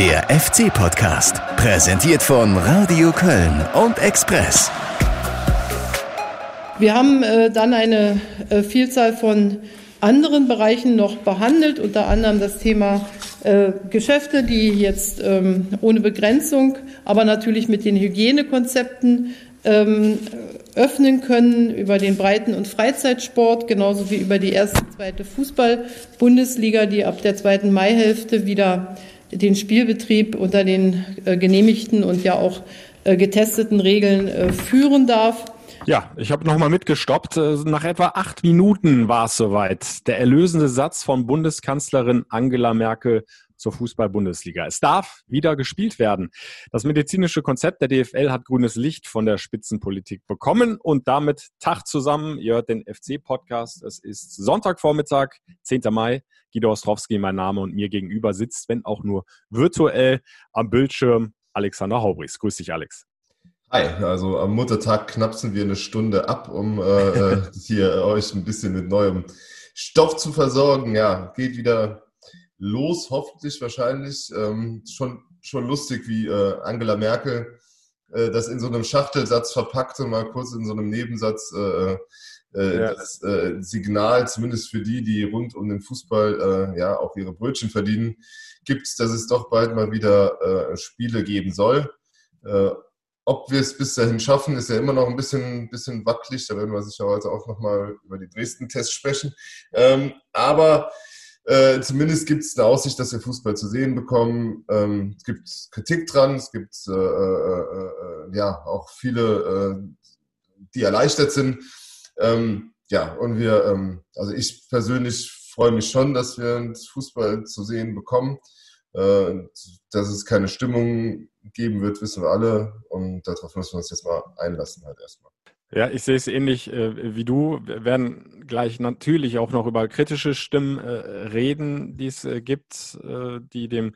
Der FC-Podcast, präsentiert von Radio Köln und Express. Wir haben äh, dann eine äh, Vielzahl von anderen Bereichen noch behandelt, unter anderem das Thema äh, Geschäfte, die jetzt ähm, ohne Begrenzung, aber natürlich mit den Hygienekonzepten ähm, öffnen können über den Breiten- und Freizeitsport, genauso wie über die erste, zweite Fußball-Bundesliga, die ab der zweiten Maihälfte wieder den Spielbetrieb unter den äh, genehmigten und ja auch äh, getesteten Regeln äh, führen darf. Ja, ich habe nochmal mitgestoppt. Nach etwa acht Minuten war es soweit. Der erlösende Satz von Bundeskanzlerin Angela Merkel zur Fußball-Bundesliga. Es darf wieder gespielt werden. Das medizinische Konzept der DFL hat grünes Licht von der Spitzenpolitik bekommen und damit Tag zusammen. Ihr hört den FC-Podcast. Es ist Sonntagvormittag, 10. Mai. Guido Ostrowski, mein Name und mir gegenüber sitzt, wenn auch nur virtuell am Bildschirm, Alexander Haubrichs. Grüß dich, Alex. Hi, also am Muttertag knapsen wir eine Stunde ab, um äh, äh hier euch ein bisschen mit neuem Stoff zu versorgen. Ja, geht wieder los, hoffentlich wahrscheinlich. Ähm, schon, schon lustig, wie äh, Angela Merkel äh, das in so einem Schachtelsatz verpackte, mal kurz in so einem Nebensatz. Äh, äh, ja. Das äh, Signal, zumindest für die, die rund um den Fußball äh, ja auch ihre Brötchen verdienen, gibt dass es doch bald mal wieder äh, Spiele geben soll. Äh, ob wir es bis dahin schaffen, ist ja immer noch ein bisschen, bisschen wackelig. Da werden wir sicher heute auch nochmal über die Dresden-Tests sprechen. Ähm, aber äh, zumindest gibt es eine Aussicht, dass wir Fußball zu sehen bekommen. Ähm, es gibt Kritik dran, es gibt äh, äh, äh ja auch viele, äh, die erleichtert sind. Ähm, ja, und wir, ähm, also ich persönlich freue mich schon, dass wir Fußball zu sehen bekommen. Äh, dass es keine Stimmung geben wird, wissen wir alle. Und darauf müssen wir uns jetzt mal einlassen halt erstmal. Ja, ich sehe es ähnlich äh, wie du. Wir werden gleich natürlich auch noch über kritische Stimmen äh, reden, die es äh, gibt, äh, die dem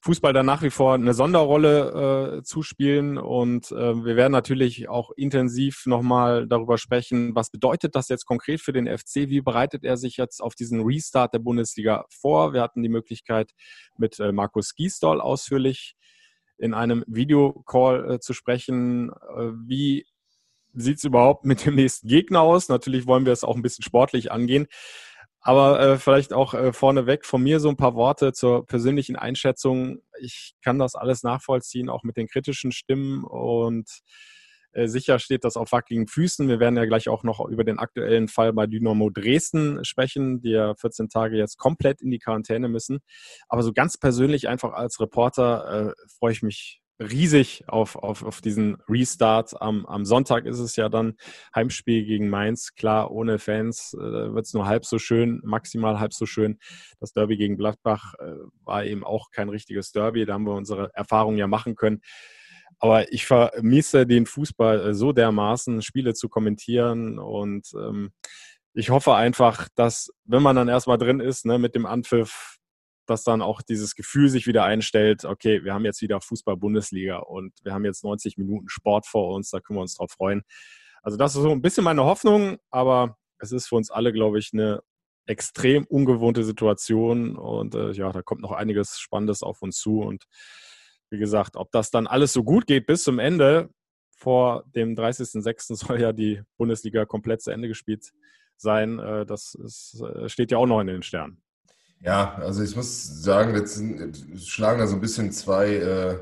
Fußball dann nach wie vor eine Sonderrolle äh, zuspielen. Und äh, wir werden natürlich auch intensiv nochmal darüber sprechen, was bedeutet das jetzt konkret für den FC? Wie bereitet er sich jetzt auf diesen Restart der Bundesliga vor? Wir hatten die Möglichkeit, mit Markus Giesdoll ausführlich in einem Videocall äh, zu sprechen. Wie sieht es überhaupt mit dem nächsten Gegner aus? Natürlich wollen wir es auch ein bisschen sportlich angehen. Aber äh, vielleicht auch äh, vorneweg von mir so ein paar Worte zur persönlichen Einschätzung. Ich kann das alles nachvollziehen, auch mit den kritischen Stimmen und äh, sicher steht das auf wackeligen Füßen. Wir werden ja gleich auch noch über den aktuellen Fall bei Dynamo Dresden sprechen, die ja 14 Tage jetzt komplett in die Quarantäne müssen. Aber so ganz persönlich einfach als Reporter äh, freue ich mich riesig auf, auf, auf diesen Restart. Am, am Sonntag ist es ja dann Heimspiel gegen Mainz. Klar, ohne Fans äh, wird es nur halb so schön, maximal halb so schön. Das Derby gegen Gladbach äh, war eben auch kein richtiges Derby. Da haben wir unsere Erfahrungen ja machen können. Aber ich vermisse den Fußball äh, so dermaßen, Spiele zu kommentieren und ähm, ich hoffe einfach, dass, wenn man dann erstmal drin ist, ne, mit dem Anpfiff, dass dann auch dieses Gefühl sich wieder einstellt, okay, wir haben jetzt wieder Fußball-Bundesliga und wir haben jetzt 90 Minuten Sport vor uns, da können wir uns drauf freuen. Also das ist so ein bisschen meine Hoffnung, aber es ist für uns alle, glaube ich, eine extrem ungewohnte Situation und äh, ja, da kommt noch einiges Spannendes auf uns zu und wie gesagt, ob das dann alles so gut geht bis zum Ende, vor dem 30.06. soll ja die Bundesliga komplett zu Ende gespielt sein, äh, das ist, äh, steht ja auch noch in den Sternen. Ja, also ich muss sagen, jetzt schlagen da so ein bisschen zwei, äh,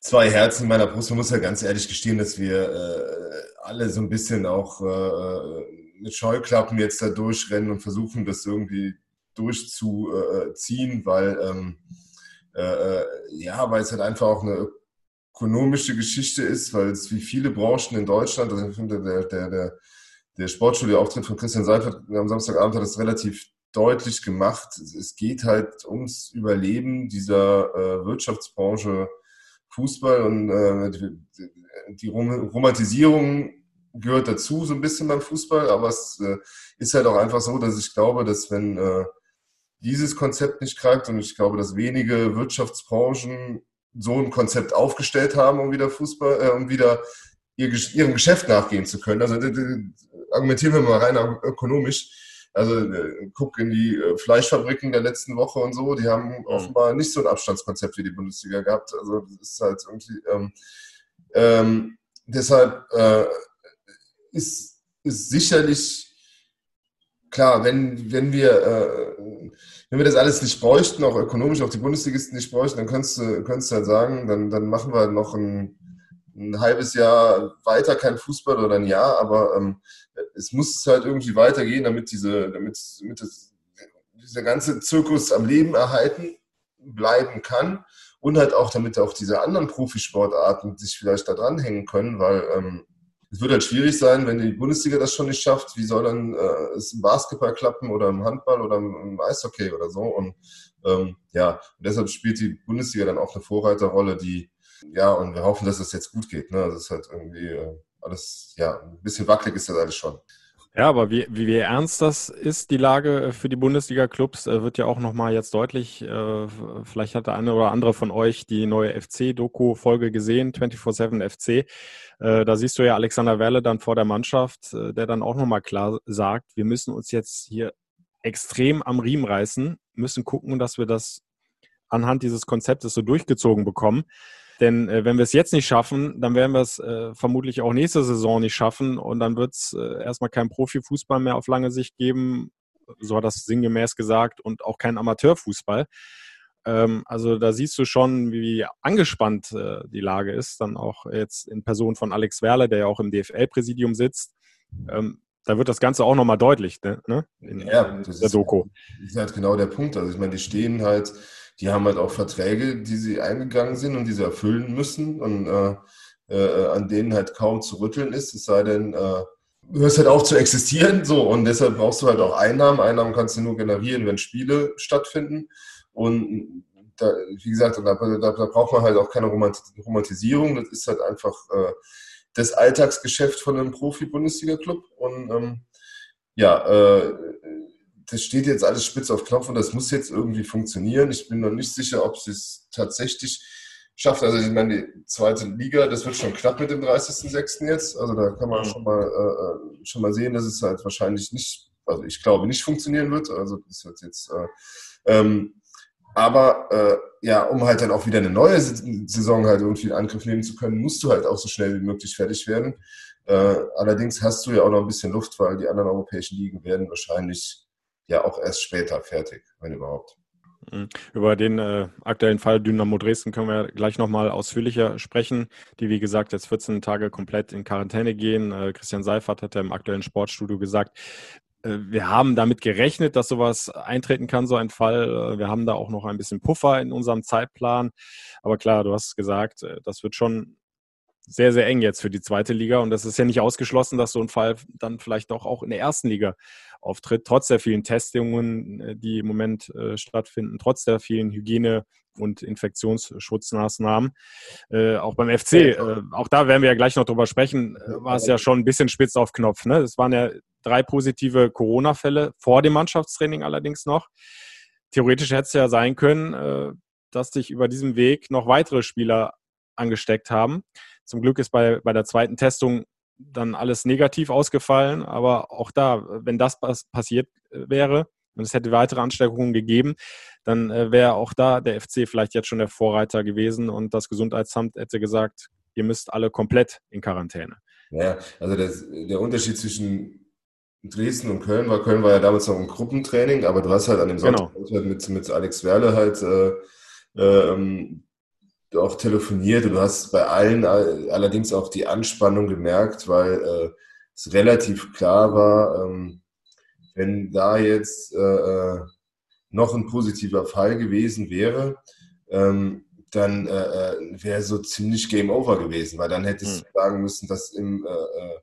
zwei Herzen in meiner Brust. Man muss ja ganz ehrlich gestehen, dass wir äh, alle so ein bisschen auch äh, mit Scheuklappen jetzt da durchrennen und versuchen, das irgendwie durchzuziehen, weil ähm, äh, äh, ja, weil es halt einfach auch eine ökonomische Geschichte ist, weil es wie viele Branchen in Deutschland, also der, der, der, der Sportstudio-Auftritt von Christian Seifert am Samstagabend hat das relativ deutlich gemacht. Es geht halt ums Überleben dieser äh, Wirtschaftsbranche Fußball und äh, die, die Romantisierung gehört dazu so ein bisschen beim Fußball, aber es äh, ist halt auch einfach so, dass ich glaube, dass wenn äh, dieses Konzept nicht greift und ich glaube, dass wenige Wirtschaftsbranchen so ein Konzept aufgestellt haben, um wieder Fußball, äh, um wieder ihr, ihrem Geschäft nachgehen zu können. Also argumentieren wir mal rein ökonomisch also äh, guck in die äh, Fleischfabriken der letzten Woche und so, die haben mhm. offenbar nicht so ein Abstandskonzept wie die Bundesliga gehabt. Also das ist halt irgendwie ähm, ähm, deshalb äh, ist, ist sicherlich klar, wenn, wenn wir äh, wenn wir das alles nicht bräuchten, auch ökonomisch, auch die Bundesligisten nicht bräuchten, dann könntest du, könntest du halt sagen, dann, dann machen wir noch ein, ein halbes Jahr weiter kein Fußball oder ein Jahr, aber ähm, es muss halt irgendwie weitergehen, damit diese, damit, damit das, dieser ganze Zirkus am Leben erhalten bleiben kann und halt auch, damit auch diese anderen Profisportarten sich vielleicht da dranhängen können, weil ähm, es wird halt schwierig sein, wenn die Bundesliga das schon nicht schafft. Wie soll dann äh, es im Basketball klappen oder im Handball oder im, Eishockey oder so? Und ähm, ja, und deshalb spielt die Bundesliga dann auch eine Vorreiterrolle, die ja, und wir hoffen, dass es das jetzt gut geht. Ne? Das ist halt irgendwie äh, alles, ja, ein bisschen wackelig ist das alles schon. Ja, aber wie, wie, wie ernst das ist, die Lage äh, für die Bundesliga-Clubs, äh, wird ja auch nochmal jetzt deutlich. Vielleicht hat der eine oder andere von euch die neue FC-Doku-Folge gesehen, 24-7 FC. Da siehst du ja Alexander Werle dann vor der Mannschaft, der dann auch nochmal klar sagt, wir müssen uns jetzt hier extrem am Riemen reißen, müssen gucken, dass wir das anhand dieses Konzeptes so durchgezogen bekommen. Denn äh, wenn wir es jetzt nicht schaffen, dann werden wir es äh, vermutlich auch nächste Saison nicht schaffen und dann wird es äh, erstmal keinen Profifußball mehr auf lange Sicht geben, so hat das sinngemäß gesagt, und auch keinen Amateurfußball. Ähm, also da siehst du schon, wie angespannt äh, die Lage ist, dann auch jetzt in Person von Alex Werle, der ja auch im DFL-Präsidium sitzt. Ähm, da wird das Ganze auch nochmal deutlich, ne? In, ja, in der Doku. Das ist halt genau der Punkt. Also ich meine, die stehen halt die haben halt auch Verträge, die sie eingegangen sind und die sie erfüllen müssen und äh, äh, an denen halt kaum zu rütteln ist, es sei denn, äh, du hörst halt auf zu existieren, so. Und deshalb brauchst du halt auch Einnahmen. Einnahmen kannst du nur generieren, wenn Spiele stattfinden. Und da, wie gesagt, da, da, da, braucht man halt auch keine Romantisierung, das ist halt einfach äh, das Alltagsgeschäft von einem Profi-Bundesliga-Club. Und ähm, ja, äh, das steht jetzt alles spitz auf Knopf und das muss jetzt irgendwie funktionieren. Ich bin noch nicht sicher, ob sie es tatsächlich schafft. Also ich meine, die zweite Liga, das wird schon knapp mit dem 30.06. jetzt. Also da kann man mhm. schon mal, äh, äh, schon mal sehen, dass es halt wahrscheinlich nicht, also ich glaube nicht funktionieren wird. Also das wird jetzt, äh, ähm, aber äh, ja, um halt dann auch wieder eine neue Saison halt irgendwie in Angriff nehmen zu können, musst du halt auch so schnell wie möglich fertig werden. Äh, allerdings hast du ja auch noch ein bisschen Luft, weil die anderen europäischen Ligen werden wahrscheinlich ja auch erst später fertig, wenn überhaupt. Mhm. Über den äh, aktuellen Fall Dynamo Dresden können wir gleich nochmal ausführlicher sprechen, die wie gesagt jetzt 14 Tage komplett in Quarantäne gehen. Äh, Christian Seifert hat ja im aktuellen Sportstudio gesagt, äh, wir haben damit gerechnet, dass sowas eintreten kann, so ein Fall. Äh, wir haben da auch noch ein bisschen Puffer in unserem Zeitplan. Aber klar, du hast gesagt, äh, das wird schon sehr, sehr eng jetzt für die zweite Liga. Und das ist ja nicht ausgeschlossen, dass so ein Fall dann vielleicht doch auch in der ersten Liga auftritt, trotz der vielen Testungen, äh, die im Moment äh, stattfinden, trotz der vielen Hygiene- und Infektionsschutzmaßnahmen. Äh, auch beim FC, äh, auch da werden wir ja gleich noch drüber sprechen, äh, war es ja schon ein bisschen spitz auf Knopf. Ne? Es waren ja drei positive Corona-Fälle vor dem Mannschaftstraining allerdings noch. Theoretisch hätte es ja sein können, äh, dass sich über diesem Weg noch weitere Spieler angesteckt haben. Zum Glück ist bei, bei der zweiten Testung dann alles negativ ausgefallen. Aber auch da, wenn das passiert äh, wäre und es hätte weitere Ansteckungen gegeben, dann äh, wäre auch da der FC vielleicht jetzt schon der Vorreiter gewesen und das Gesundheitsamt hätte gesagt, ihr müsst alle komplett in Quarantäne. Ja, also das, der Unterschied zwischen Dresden und Köln war, Köln war ja damals noch ein Gruppentraining, aber du hast halt an dem Sonntag genau. mit, mit Alex Werle halt äh, äh, auch telefoniert und du hast bei allen allerdings auch die Anspannung gemerkt, weil äh, es relativ klar war, ähm, wenn da jetzt äh, äh noch ein positiver Fall gewesen wäre, ähm, dann äh, äh, wäre so ziemlich Game Over gewesen, weil dann hättest du hm. sagen müssen, dass im, äh,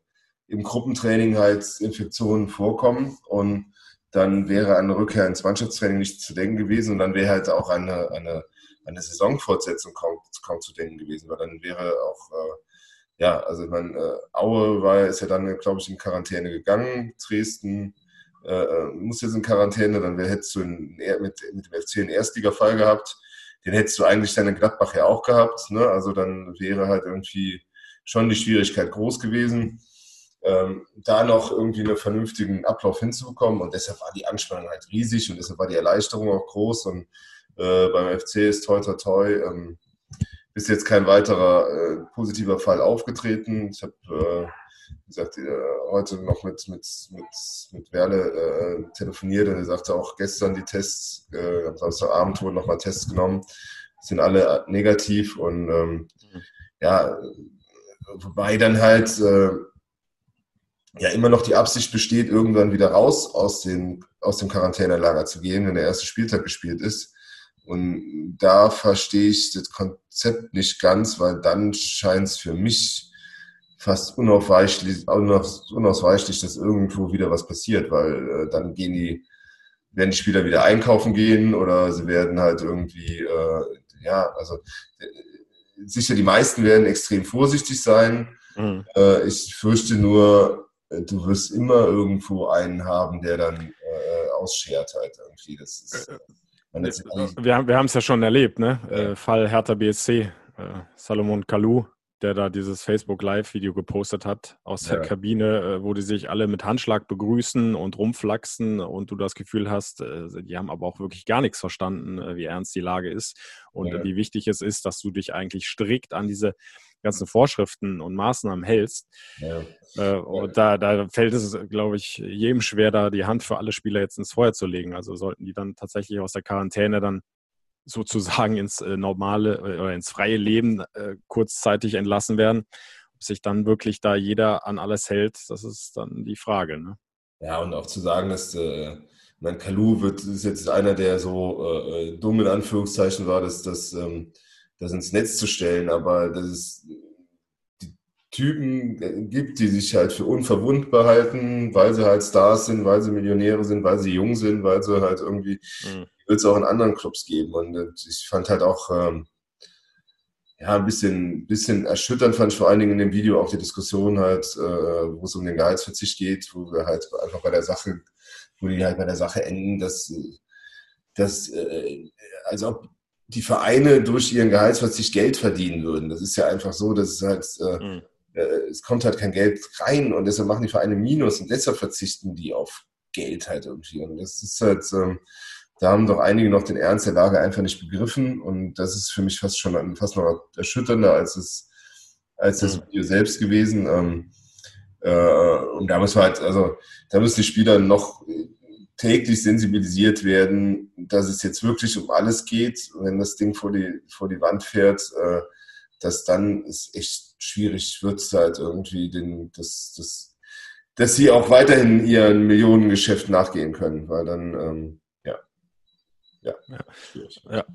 im Gruppentraining halt Infektionen vorkommen und dann wäre eine Rückkehr ins Mannschaftstraining nicht zu denken gewesen und dann wäre halt auch eine, eine eine Saisonfortsetzung kaum, kaum zu denken gewesen, weil dann wäre auch, äh, ja, also ich meine, äh, Aue war, ist ja dann, glaube ich, in Quarantäne gegangen, Dresden äh, äh muss jetzt in Quarantäne, dann wär, hättest du in, mit, mit dem FC einen Erstliga-Fall gehabt, den hättest du eigentlich dann in Gladbach ja auch gehabt, ne? also dann wäre halt irgendwie schon die Schwierigkeit groß gewesen. ähm, da noch irgendwie einen vernünftigen Ablauf hinzubekommen. Und deshalb war die Anspannung halt riesig und deshalb war die Erleichterung auch groß. Und äh, beim FC ist toi toi toi ähm, bis jetzt kein weiterer äh, positiver Fall aufgetreten. Ich habe, äh, wie gesagt, äh, heute noch mit, mit, mit, mit Werle äh, telefoniert und er sagte auch gestern die Tests, am Samstagabend wurden nochmal Tests genommen, sind alle negativ und ähm, ja, wobei dann halt ja immer noch die Absicht besteht, irgendwann wieder raus aus, den, aus dem Quarantänelager zu gehen, wenn der erste Spieltag gespielt ist. Und da verstehe ich das Konzept nicht ganz, weil dann scheint es für mich fast unausweichlich, unausweichlich, dass irgendwo wieder was passiert, weil äh, dann gehen die, werden die Spieler wieder einkaufen gehen oder sie werden halt irgendwie, äh, ja, also äh, sicher die meisten werden extrem vorsichtig sein. Mhm. Äh, ich fürchte nur, äh, du wirst immer irgendwo einen haben, der dann äh, ausschert halt irgendwie. Das ist, äh, wir, haben, wir haben es ja schon erlebt, ne? Ja. Fall Hertha BSC, Salomon Kalou, der da dieses Facebook Live-Video gepostet hat aus der ja. Kabine, wo die sich alle mit Handschlag begrüßen und rumflaxen und du das Gefühl hast, die haben aber auch wirklich gar nichts verstanden, wie ernst die Lage ist und ja. wie wichtig es ist, dass du dich eigentlich strikt an diese ganzen Vorschriften und Maßnahmen hältst. Ja. Äh, und da, da fällt es, glaube ich, jedem schwer, da die Hand für alle Spieler jetzt ins Feuer zu legen. Also sollten die dann tatsächlich aus der Quarantäne dann sozusagen ins äh, normale äh, oder ins freie Leben äh, kurzzeitig entlassen werden. Ob sich dann wirklich da jeder an alles hält, das ist dann die Frage. Ne? Ja, und auch zu sagen, dass äh, mein Kalu wird, ist jetzt einer, der so äh, äh, dumm in Anführungszeichen war, dass das ähm, das ins Netz zu stellen, aber dass es die Typen gibt, die sich halt für unverwundbar halten, weil sie halt Stars sind, weil sie Millionäre sind, weil sie jung sind, weil sie halt irgendwie, mhm. wird es auch in anderen Clubs geben. Und ich fand halt auch, ähm, ja, ein bisschen, bisschen erschütternd fand ich vor allen Dingen in dem Video auch die Diskussion halt, äh, wo es um den Gehaltsverzicht geht, wo wir halt einfach bei der Sache, wo die halt bei der Sache enden, dass, dass äh, als ob die Vereine durch ihren Gehaltsverzicht Geld verdienen würden. Das ist ja einfach so, dass es halt, äh, mhm. äh, es kommt halt kein Geld rein und deshalb machen die Vereine Minus und deshalb verzichten die auf Geld halt irgendwie. Und das ist halt, ähm, da haben doch einige noch den Ernst der Lage einfach nicht begriffen und das ist für mich fast schon fast noch erschütternder als es als das mhm. Video selbst gewesen. Ähm, äh, und da muss man halt, also da müssen die Spieler noch täglich sensibilisiert werden, dass es jetzt wirklich um alles geht. Wenn das Ding vor die, vor die Wand fährt, äh, dass dann es echt schwierig wird, halt irgendwie den, das, das, dass sie auch weiterhin ihren Millionengeschäft nachgehen können, weil dann, ähm, ja. Ja. ja. ja.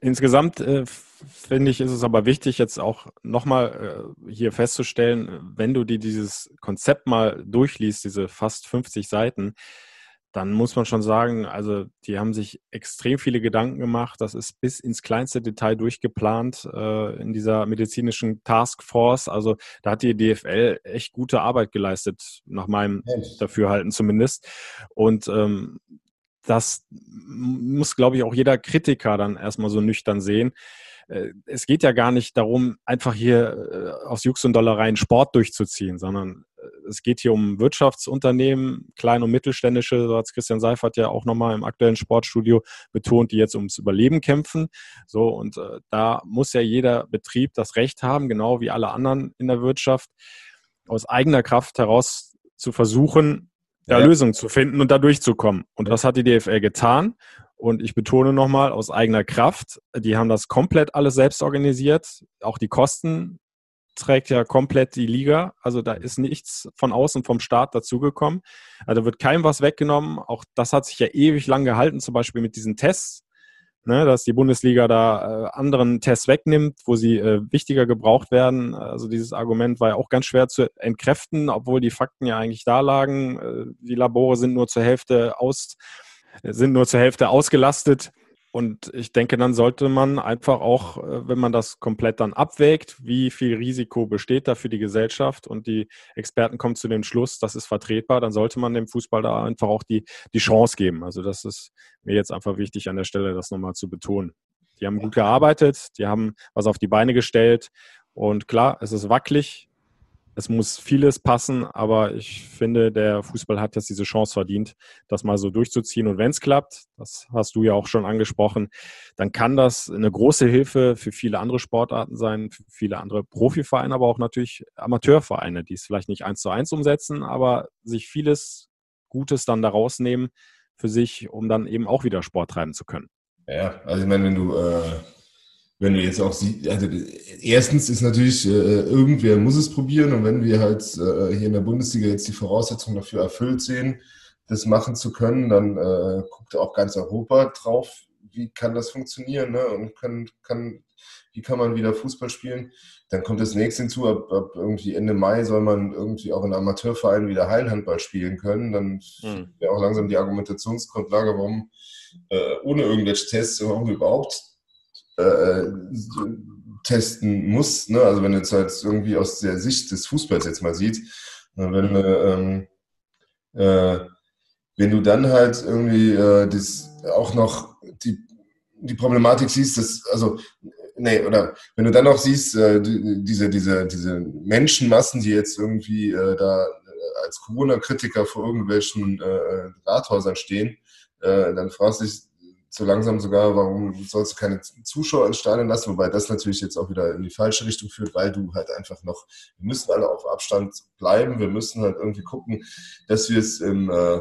Insgesamt äh, finde ich, ist es aber wichtig, jetzt auch nochmal äh, hier festzustellen, wenn du dir dieses Konzept mal durchliest, diese fast 50 Seiten, dann muss man schon sagen, also die haben sich extrem viele Gedanken gemacht. Das ist bis ins kleinste Detail durchgeplant äh, in dieser medizinischen Taskforce. Also da hat die DFL echt gute Arbeit geleistet, nach meinem echt? Dafürhalten zumindest. Und ähm, das muss, glaube ich, auch jeder Kritiker dann erstmal so nüchtern sehen. Äh, es geht ja gar nicht darum, einfach hier äh, aus Jux und Dollereien Sport durchzuziehen, sondern äh, es geht hier um Wirtschaftsunternehmen, kleine und mittelständische, so hat Christian Seifert ja auch nochmal im aktuellen Sportstudio betont, die jetzt ums Überleben kämpfen. So, und äh, da muss ja jeder Betrieb das Recht haben, genau wie alle anderen in der Wirtschaft, aus eigener Kraft heraus zu versuchen, ja. Lösungen zu finden und da durchzukommen. Und das hat die DFL getan. Und ich betone nochmal, aus eigener Kraft. Die haben das komplett alles selbst organisiert. Auch die Kosten trägt ja komplett die Liga. Also da ist nichts von außen vom Staat dazugekommen. Also wird keinem was weggenommen. Auch das hat sich ja ewig lang gehalten, zum Beispiel mit diesen Tests. Ne, dass die Bundesliga da äh, anderen Tests wegnimmt, wo sie äh, wichtiger gebraucht werden. Also dieses Argument war ja auch ganz schwer zu entkräften, obwohl die Fakten ja eigentlich da lagen. Äh, die Labore sind nur zur Hälfte aus, sind nur zur Hälfte ausgelastet. Und ich denke, dann sollte man einfach auch, äh, wenn man das komplett dann abwägt, wie viel Risiko besteht da für die Gesellschaft und die Experten kommen zu dem Schluss, das ist vertretbar, dann sollte man dem Fußball da einfach auch die, die Chance geben. Also das ist mir jetzt einfach wichtig an der Stelle, das nochmal zu betonen. Die haben gut gearbeitet, die haben was auf die Beine gestellt und klar, es ist wackelig, es muss vieles passen, aber ich finde, der Fußball hat jetzt diese Chance verdient, das mal so durchzuziehen. Und wenn es klappt, das hast du ja auch schon angesprochen, dann kann das eine große Hilfe für viele andere Sportarten sein, für viele andere Profivereine, aber auch natürlich Amateurvereine, die es vielleicht nicht eins zu eins umsetzen, aber sich vieles Gutes dann daraus nehmen für sich, um dann eben auch wieder Sport treiben zu können. Ja, also ich meine, wenn du äh wenn du jetzt auch siehst, also erstens ist natürlich, äh, irgendwer muss es probieren und wenn wir halt äh, hier in der Bundesliga jetzt die Voraussetzungen dafür erfüllt sehen, das machen zu können, dann äh, guckt auch ganz Europa drauf, wie kann das funktionieren ne? und kann, kann, wie kann man wieder Fußball spielen. Dann kommt das nächste hinzu, ab, ab irgendwie Ende Mai soll man irgendwie auch in Amateurvereinen wieder Heilhandball spielen können. Dann hm. wäre auch langsam die Argumentationsgrundlage, warum äh, ohne irgendwelche Tests warum überhaupt äh, testen muss. Ne? Also wenn du jetzt halt irgendwie aus der Sicht des Fußballs jetzt mal sieht, wenn, mhm. ähm, äh, wenn du dann halt irgendwie äh, das auch noch die, die Problematik siehst, dass, also nee, oder wenn du dann noch siehst, äh, diese, diese, diese Menschenmassen, die jetzt irgendwie äh, da als Corona-Kritiker vor irgendwelchen äh, Rathäusern stehen, äh, dann fragst du dich, so langsam sogar, warum sollst du keine Zuschauer ins Stadion lassen, wobei das natürlich jetzt auch wieder in die falsche Richtung führt, weil du halt einfach noch, wir müssen alle auf Abstand bleiben, wir müssen halt irgendwie gucken, dass wir es im äh,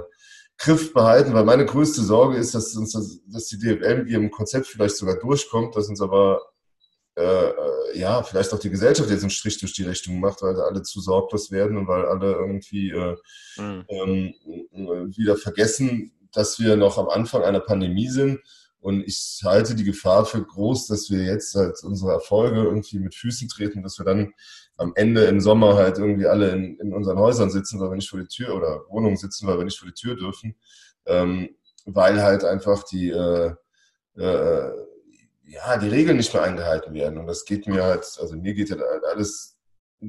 Griff behalten, weil meine größte Sorge ist, dass uns das, dass die DFL mit ihrem Konzept vielleicht sogar durchkommt, dass uns aber äh, äh, ja, vielleicht auch die Gesellschaft jetzt einen Strich durch die Richtung macht, weil alle zu sorglos werden und weil alle irgendwie äh, mhm. ähm, wieder vergessen, dass wir noch am Anfang einer Pandemie sind. Und ich halte die Gefahr für groß, dass wir jetzt halt unsere Erfolge irgendwie mit Füßen treten, dass wir dann am Ende im Sommer halt irgendwie alle in, in unseren Häusern sitzen, weil wir nicht vor die Tür oder Wohnungen sitzen, weil wir nicht vor die Tür dürfen, ähm, weil halt einfach die, äh, äh, ja, die Regeln nicht mehr eingehalten werden. Und das geht mir halt, also mir geht halt alles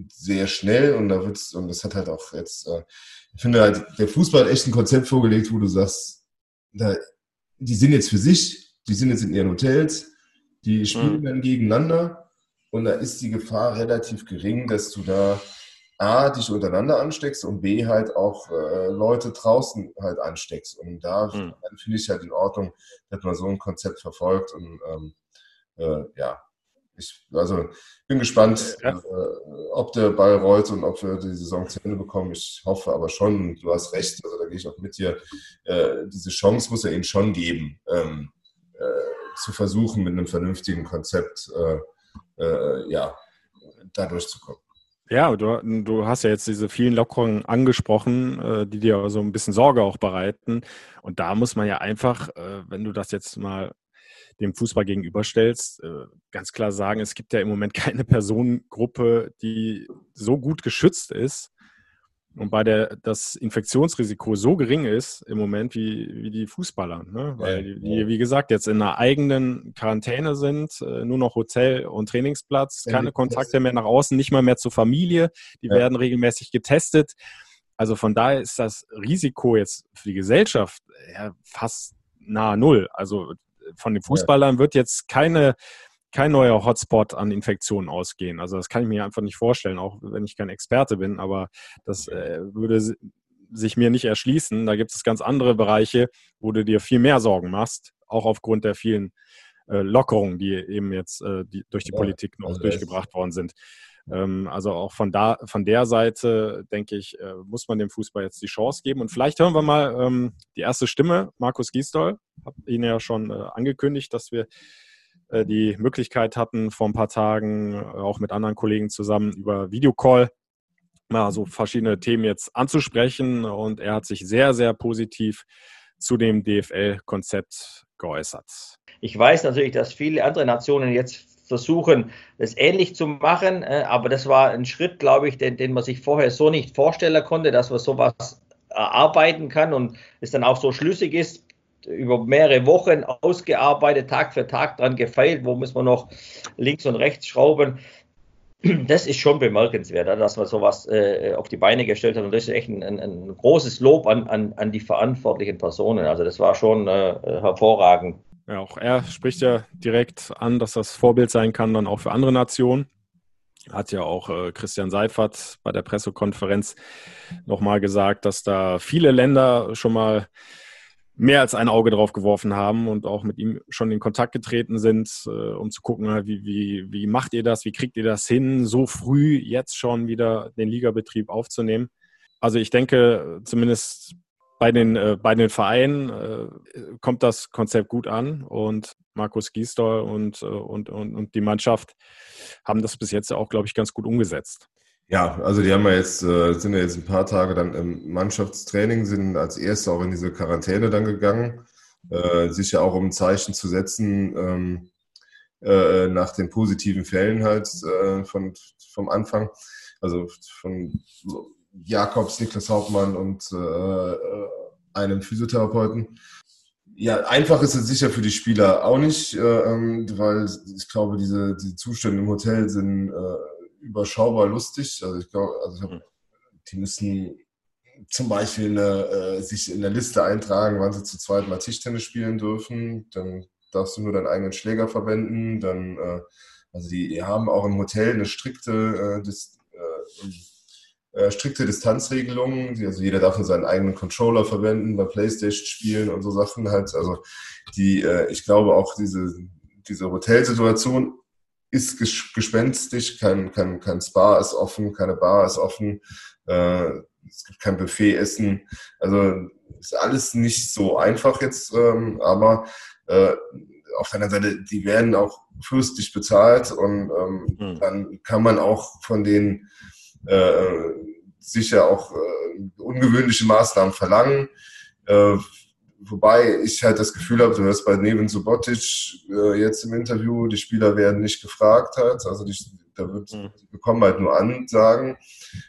sehr schnell und da wird's, und das hat halt auch jetzt, äh, ich finde halt, der Fußball hat echt ein Konzept vorgelegt, wo du sagst, da, die sind jetzt für sich, die sind jetzt in ihren Hotels, die spielen mhm. dann gegeneinander und da ist die Gefahr relativ gering, dass du da A, dich untereinander ansteckst und B, halt auch äh, Leute draußen halt ansteckst. Und da mhm. finde ich halt in Ordnung, dass man so ein Konzept verfolgt und ähm, äh, ja, ich also bin gespannt, ja. äh, ob der Ball rollt und ob wir die Saison zu Ende bekommen. Ich hoffe aber schon, du hast recht, also da gehe ich auch mit dir. Äh, diese Chance muss er ihnen schon geben, ähm, äh, zu versuchen, mit einem vernünftigen Konzept äh, äh, ja, da durchzukommen. Ja, du, du, hast ja jetzt diese vielen Lockerungen angesprochen, äh, die dir so ein bisschen Sorge auch bereiten. Und da muss man ja einfach, wenn du das jetzt mal dem Fußball gegenüberstellst, äh, ganz klar sagen, es gibt ja im Moment keine Personengruppe, die so gut geschützt ist und bei der das Infektionsrisiko so gering ist im Moment wie, wie die Fußballer. Ne? Weil ja, die, wie gesagt, jetzt in einer eigenen Quarantäne sind, äh, nur noch Hotel und Trainingsplatz, keine Kontakte mehr nach außen, nicht mal mehr zur Familie, die ja. werden regelmäßig getestet. Also von daher ist das Risiko jetzt für die Gesellschaft ja, fast nahe Null. Also von den Fußballern wird jetzt keine, kein neuer Hotspot an Infektionen ausgehen. Also das kann ich mir einfach nicht vorstellen, auch wenn ich kein Experte bin, aber das äh, würde sich mir nicht erschließen. Da gibt es ganz andere Bereiche, wo du dir viel mehr Sorgen machst, auch aufgrund der vielen äh, Lockerungen, die eben jetzt äh, die, durch die ja, Politik noch also durchgebracht worden sind. Ähm, also auch von da, von der Seite, denke ich, äh, muss man dem Fußball jetzt die Chance geben. Und vielleicht hören wir mal ähm, die erste Stimme, Markus Giesdoll. Habe ihn ja schon äh, angekündigt, dass wir äh, die Möglichkeit hatten, vor ein paar Tagen auch mit anderen Kollegen zusammen über Videocall mal so verschiedene Themen jetzt anzusprechen. Und er hat sich sehr, sehr positiv zu dem DFL-Konzept geäußert. Ich weiß natürlich, dass viele andere Nationen jetzt versuchen, das ähnlich zu machen. Äh, aber das war ein Schritt, glaube ich, den, den man sich vorher so nicht vorstellen konnte, dass man sowas erarbeiten kann und es dann auch so schlüssig ist, über mehrere Wochen ausgearbeitet, Tag für Tag dran gefeilt, wo muss man noch links und rechts schrauben. Das ist schon bemerkenswert, dass man sowas äh, auf die Beine gestellt hat. Und das ist echt ein, ein, ein großes Lob an, an, an, die verantwortlichen Personen. Also das war schon äh, hervorragend. Ja, auch er spricht ja direkt an, dass das Vorbild sein kann, dann auch für andere Nationen. hat ja auch äh, Christian Seifert bei der Pressekonferenz nochmal gesagt, dass da viele Länder schon mal mehr als ein Auge drauf geworfen haben und auch mit ihm schon in Kontakt getreten sind, äh, um zu gucken, wie, wie, wie macht ihr das, wie kriegt ihr das hin, so früh jetzt schon wieder den Ligabetrieb aufzunehmen. Also ich denke, zumindest bei den, äh, bei den Vereinen äh, kommt das Konzept gut an und Markus Giesdor und, äh, und, und, und die Mannschaft haben das bis jetzt auch, glaube ich, ganz gut umgesetzt. Ja, also die haben ja jetzt, äh, sind ja jetzt ein paar Tage dann im Mannschaftstraining, sind als erste auch in diese Quarantäne dann gegangen, äh, sich ja auch um ein Zeichen zu setzen ähm, äh, nach den positiven Fällen halt äh, von, vom Anfang. Also von Jakobs, Niklas Hauptmann und äh, äh, einem Physiotherapeuten. Ja, einfach ist es sicher für die Spieler auch nicht, äh, ähm, weil ich glaube, diese, diese Zustände im Hotel sind äh, überschaubar lustig. Also ich glaube, also ich hab, die müssen zum Beispiel eine, äh, sich in der Liste eintragen, wann sie zu zweit mal Tischtennis spielen dürfen. Dann darfst du nur deinen eigenen Schläger verwenden. Dann, äh, also die, die, haben auch im Hotel eine strikte, dis, äh, strikte Distanzregelung. Also jeder darf nur seinen eigenen Controller verwenden bei Playstation spielen und so Sachen halt. Also die, äh, ich glaube auch diese, diese Hotelsituation ist gespenstisch, kein, kein, kein Spa ist offen, keine Bar ist offen, äh, es gibt kein Buffet-Essen. Also ist alles nicht so einfach jetzt, ähm, aber äh, auf der anderen Seite, die werden auch fürstlich bezahlt und ähm, mhm. dann kann man auch von denen äh, sicher auch äh, ungewöhnliche Maßnahmen verlangen. Äh, Wobei ich halt das Gefühl habe, du hörst bei Neven Subotic äh, jetzt im Interview, die Spieler werden nicht gefragt halt, also die, da wird, mhm. die bekommen halt nur Ansagen.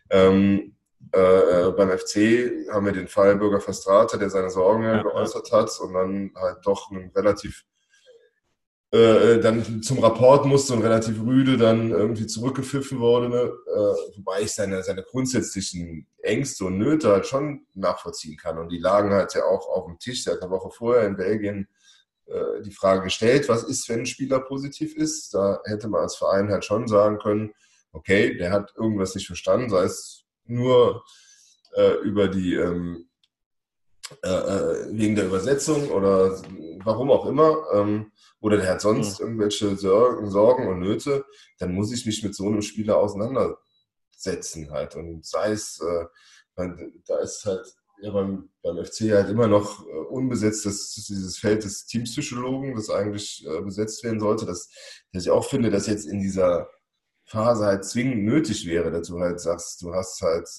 Ähm, äh, äh beim FC haben wir den Fall Bürger Verstrate, der seine Sorgen ja, geäußert hat und dann halt doch einen relativ äh, dann zum Rapport musste und relativ rüde dann irgendwie zurückgepfiffen wurde, ne? äh, wobei ich seine, seine grundsätzlichen Ängste und Nöte halt schon nachvollziehen kann. Und die lagen halt ja auch auf dem Tisch. Der hat eine Woche vorher in Belgien äh, die Frage gestellt, was ist, wenn ein Spieler positiv ist? Da hätte man als Verein halt schon sagen können, okay, der hat irgendwas nicht verstanden, sei es nur äh, über die ähm, äh, äh, wegen der Übersetzung oder warum auch immer. Ähm, oder der hat sonst mhm. irgendwelche Sorgen, und Nöte, dann muss ich mich mit so einem Spieler auseinandersetzen halt. Und sei es, äh, da ist halt ja, beim, beim FC halt immer noch äh, unbesetzt das, dieses Feld des Teamspsychologen, das eigentlich äh, besetzt werden sollte, dass, dass ich auch finde, dass jetzt in dieser Phase halt zwingend nötig wäre, dass du halt sagst, du hast halt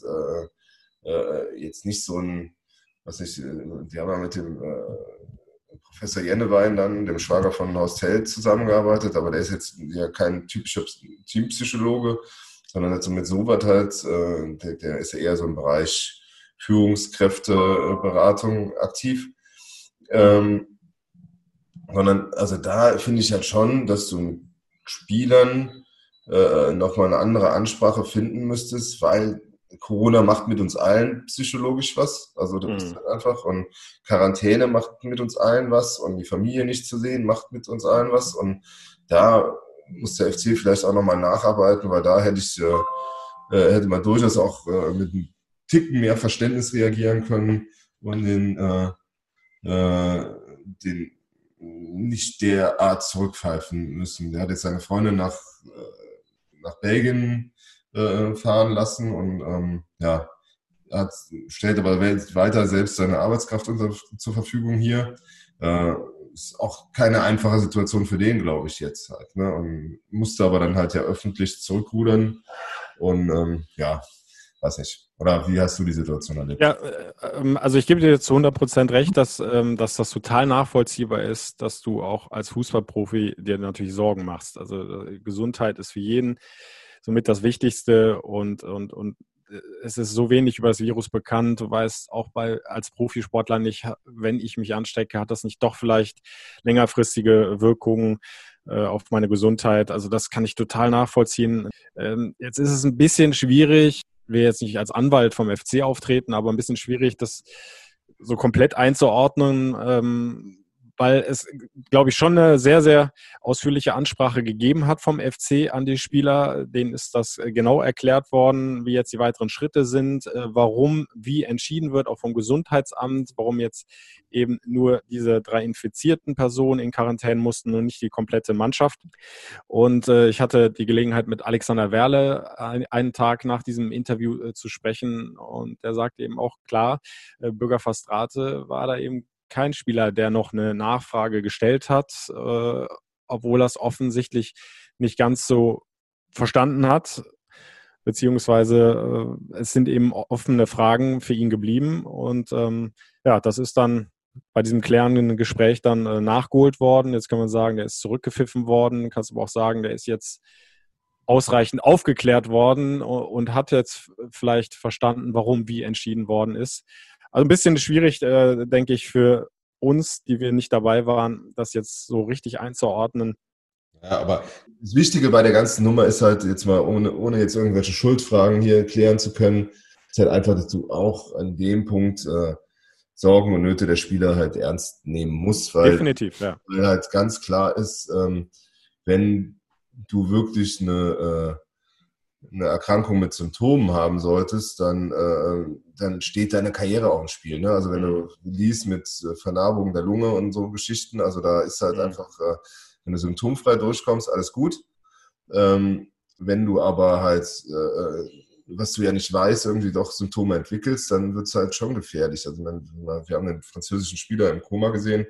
äh, äh, jetzt nicht so ein, was ich, äh, die haben ja mit dem äh, Professor Jennewein dann, dem Schwager von Horst Held, zusammengearbeitet, aber der ist jetzt ja kein typischer Teampsychologe, sondern also mit Sowat halt, äh, der, der, ist ja eher so im Bereich Führungskräfteberatung aktiv. Ähm, sondern, also da finde ich halt schon, dass du Spielern äh, nochmal eine andere Ansprache finden müsstest, weil Corona macht mit uns allen psychologisch was. Also das mhm. ist halt einfach. Und Quarantäne macht mit uns allen was. Und die Familie nicht zu sehen, macht mit uns allen was. Und da muss der FC vielleicht auch nochmal nacharbeiten, weil da hätte ich, äh, äh, hätte man durchaus auch äh, mit einem Ticken mehr Verständnis reagieren können und den, äh, äh, den nicht derart zurückpfeifen müssen. Der hat jetzt seine Freundin nach, äh, nach Belgien äh, fahren lassen und ähm, ja, hat, stellt aber weiter selbst seine Arbeitskraft unter, zur Verfügung hier. Äh, ist auch keine einfache Situation für den, glaube ich, jetzt halt. Ne? Und musste aber dann halt ja öffentlich zurückrudern. Und ähm, ja, weiß nicht. Oder wie hast du die Situation erlebt? Ja, äh, ähm, also ich gebe dir zu 100 Prozent recht, dass, ähm, dass das total nachvollziehbar ist, dass du auch als Fußballprofi dir natürlich Sorgen machst. Also äh, Gesundheit ist für jeden somit das Wichtigste und, und, und äh, es ist so wenig über das Virus bekannt. Du weißt auch bei, als Profisportler nicht, wenn ich mich anstecke, hat das nicht doch vielleicht längerfristige Wirkungen äh, auf meine Gesundheit. Also das kann ich total nachvollziehen. Ähm, jetzt ist es ein bisschen schwierig, will jetzt nicht als Anwalt vom FC auftreten, aber ein bisschen schwierig, das so komplett einzuordnen. Ähm, weil es, glaube ich, schon eine sehr, sehr ausführliche Ansprache gegeben hat vom FC an die Spieler. Denen ist das äh, genau erklärt worden, wie jetzt die weiteren Schritte sind, äh, warum, wie entschieden wird, auch vom Gesundheitsamt, warum jetzt eben nur diese drei infizierten Personen in Quarantäne mussten und nicht die komplette Mannschaft. Und äh, ich hatte die Gelegenheit, mit Alexander Werle einen Tag nach diesem Interview zu sprechen und er sagte eben auch klar, Bürger Fastrate war da eben kein Spieler, der noch eine Nachfrage gestellt hat, äh, obwohl er es offensichtlich nicht ganz so verstanden hat. Beziehungsweise äh, es sind eben offene Fragen für ihn geblieben. Und ähm, ja, das ist dann bei diesem klärenden Gespräch dann äh, nachgeholt worden. Jetzt kann man sagen, der ist zurückgepfiffen worden. Kannst aber auch sagen, der ist jetzt ausreichend aufgeklärt worden und hat jetzt vielleicht verstanden, warum wie entschieden worden ist. Also ein bisschen schwierig, äh, denke ich, für uns, die wir nicht dabei waren, das jetzt so richtig einzuordnen. Ja, aber das Wichtige bei der ganzen Nummer ist halt jetzt mal, ohne, ohne jetzt irgendwelche Schuldfragen hier klären zu können, ist halt einfach, dass du auch an dem Punkt äh, Sorgen und Nöte der Spieler halt ernst nehmen musst, weil, Definitiv, ja. weil halt ganz klar ist, ähm, wenn du wirklich eine, äh, eine Erkrankung mit Symptomen haben solltest, dann, äh, dann steht deine Karriere auch im Spiel. Ne? Also wenn du liest mit äh, Vernarbung der Lunge und so Geschichten, also da ist halt mhm. einfach, äh, wenn du symptomfrei durchkommst, alles gut. Ähm, wenn du aber halt, äh, was du ja nicht weißt, irgendwie doch Symptome entwickelst, dann wird es halt schon gefährlich. Also wenn, wir haben einen französischen Spieler im Koma gesehen,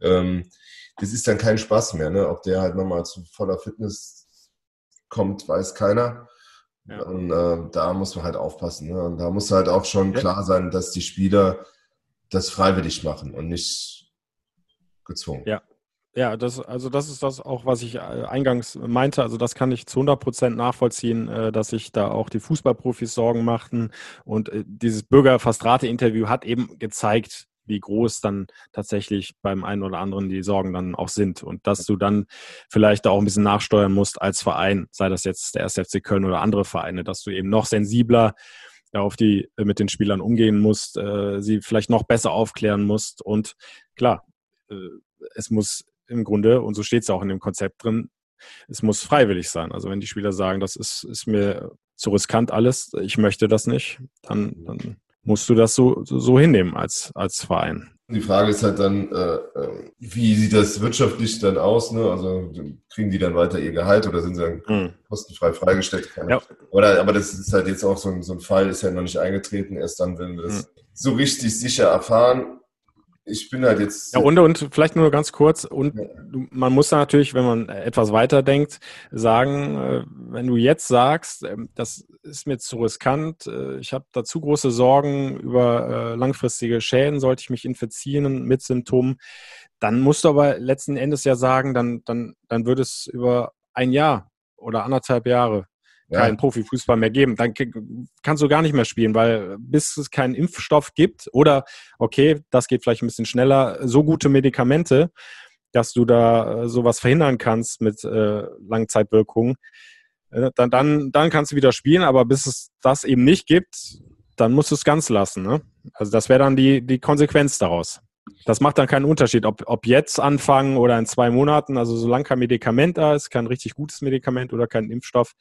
ähm, das ist dann kein Spaß mehr. Ne? Ob der halt nochmal zu voller Fitness kommt, weiß keiner. Ja. Und äh, da muss man halt aufpassen. Ne? Und da muss halt auch schon ja. klar sein, dass die Spieler das freiwillig machen und nicht gezwungen. Ja. Ja, das, also das ist das auch, was ich äh, eingangs meinte. Also das kann ich zu 100 Prozent nachvollziehen, äh, dass sich da auch die Fußballprofis Sorgen machten. Und äh, dieses Bürger-Fastrate-Interview hat eben gezeigt, wie groß dann tatsächlich beim einen oder anderen die Sorgen dann auch sind und dass du dann vielleicht auch ein bisschen nachsteuern musst als Verein, sei das jetzt der 1. FC Köln oder andere Vereine, dass du eben noch sensibler auf die äh, mit den Spielern umgehen musst, äh, sie vielleicht noch besser aufklären musst und klar, äh, es muss im Grunde, und so steht es auch in dem Konzept drin, es muss freiwillig sein. Also wenn die Spieler sagen, das ist, ist mir zu riskant alles, ich möchte das nicht, dann, dann musst du das so, so hinnehmen als, als Verein. Die Frage ist halt dann, äh, äh, wie sieht das wirtschaftlich dann aus? Ne? Also kriegen die dann weiter ihr Gehalt oder sind sie dann mhm. kostenfrei freigestellt? Ja. Oder, aber das ist halt jetzt auch so ein, so ein Fall, ist ja noch nicht eingetreten. Erst dann, wenn wir das mhm. so richtig sicher erfahren, ich bin halt jetzt. Ja, und, und vielleicht nur ganz kurz, und man muss natürlich, wenn man etwas weiter denkt, sagen, äh, wenn du jetzt sagst, ähm, das ist mir zu riskant, äh, ich habe da zu große Sorgen über äh, langfristige Schäden, sollte ich mich infizieren mit Symptomen, dann musst du aber letzten Endes ja sagen, dann, dann, dann würde es über ein Jahr oder anderthalb Jahre keinen ja. Profifußball mehr geben. Dann kannst du gar nicht mehr spielen, weil bis es keinen Impfstoff gibt oder, okay, das geht vielleicht ein bisschen schneller, so gute Medikamente, dass du da äh, sowas verhindern kannst mit äh, Langzeitwirkungen, äh, dann, dann, dann kannst du wieder spielen, aber bis es das eben nicht gibt, dann musst du es ganz lassen. Ne? Also das wäre dann die, die Konsequenz daraus. Das macht dann keinen Unterschied, ob, ob jetzt anfangen oder in zwei Monaten. Also solange kein Medikament da ist, kein richtig gutes Medikament oder kein Impfstoff,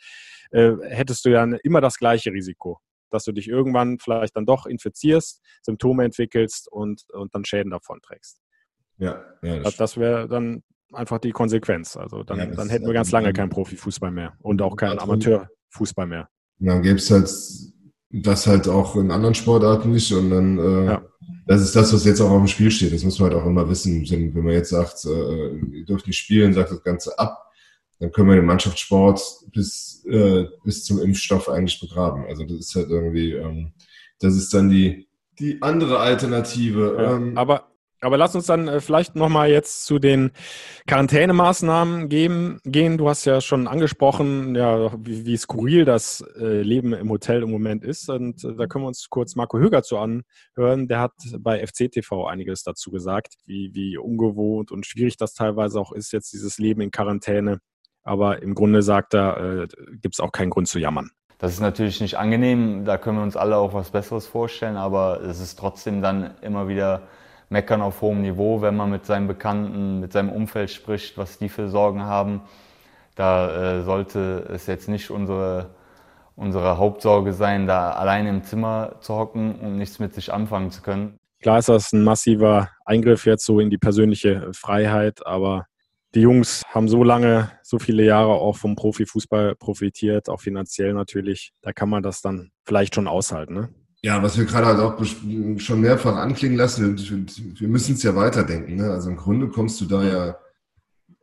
äh, hättest du ja immer das gleiche Risiko, dass du dich irgendwann vielleicht dann doch infizierst, Symptome entwickelst und, und dann Schäden davon trägst. Ja, ja das, das wäre dann einfach die Konsequenz. Also dann, ja, dann hätten wir ganz lange keinen Profifußball mehr und auch keinen Amateurfußball mehr. Dann gäbe es halt das halt auch in anderen Sportarten nicht und dann äh, ja. das ist das, was jetzt auch auf dem Spiel steht. Das muss man halt auch immer wissen. Wenn man jetzt sagt, äh, ihr dürft nicht spielen, sagt das Ganze ab, dann können wir den Mannschaftssport bis, äh, bis zum Impfstoff eigentlich begraben. Also das ist halt irgendwie, ähm, das ist dann die, die andere Alternative. Ja, ähm, aber aber lass uns dann äh, vielleicht nochmal jetzt zu den Quarantänemaßnahmen geben, gehen. Du hast ja schon angesprochen, ja, wie, wie skurril das äh, Leben im Hotel im Moment ist. Und äh, da können wir uns kurz Marco Höger zu anhören. Der hat bei FCTV einiges dazu gesagt, wie, wie ungewohnt und schwierig das teilweise auch ist, jetzt dieses Leben in Quarantäne. Aber im Grunde sagt er, äh, gibt es auch keinen Grund zu jammern. Das ist natürlich nicht angenehm, da können wir uns alle auch was Besseres vorstellen, aber es ist trotzdem dann immer wieder Meckern auf hohem Niveau, wenn man mit seinen Bekannten, mit seinem Umfeld spricht, was die für Sorgen haben. Da äh, sollte es jetzt nicht unsere, unsere Hauptsorge sein, da alleine im Zimmer zu hocken und nichts mit sich anfangen zu können. Klar ist das ein massiver Eingriff jetzt so in die persönliche Freiheit, aber die Jungs haben so lange, so viele Jahre auch vom Profifußball profitiert, auch finanziell natürlich. Da kann man das dann vielleicht schon aushalten. Ne? Ja, was wir gerade halt auch schon mehrfach anklingen lassen, wir müssen es ja weiterdenken. Ne? Also im Grunde kommst du da ja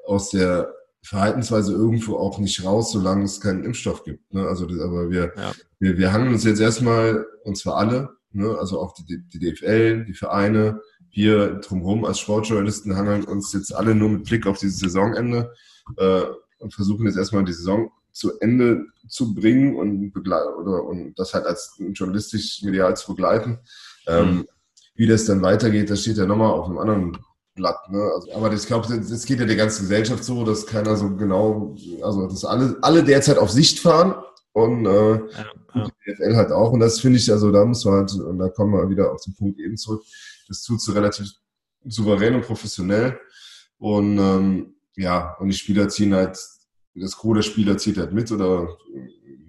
aus der Verhaltensweise irgendwo auch nicht raus, solange es keinen Impfstoff gibt. Ne? Also, das, aber wir, ja. wir, wir hangen uns jetzt erstmal, und zwar alle, ne? also auch die, die DFL, die Vereine, wir drumherum als Sportjournalisten hangeln uns jetzt alle nur mit Blick auf dieses Saisonende äh, und versuchen jetzt erstmal die Saison zu Ende zu bringen und, oder, und das halt als journalistisch medial zu begleiten. Ähm, mhm. Wie das dann weitergeht, das steht ja nochmal auf einem anderen Blatt. Ne? Also, aber ich glaube, das geht ja der ganzen Gesellschaft so, dass keiner so genau, also dass alle, alle derzeit auf Sicht fahren und äh, ja, ja. die DFL halt auch. Und das finde ich, also da muss man halt, und da kommen wir wieder auf den Punkt eben zurück, das tut sie relativ souverän und professionell. Und ähm, ja, und die Spieler ziehen halt, das Gros der Spieler zieht halt mit oder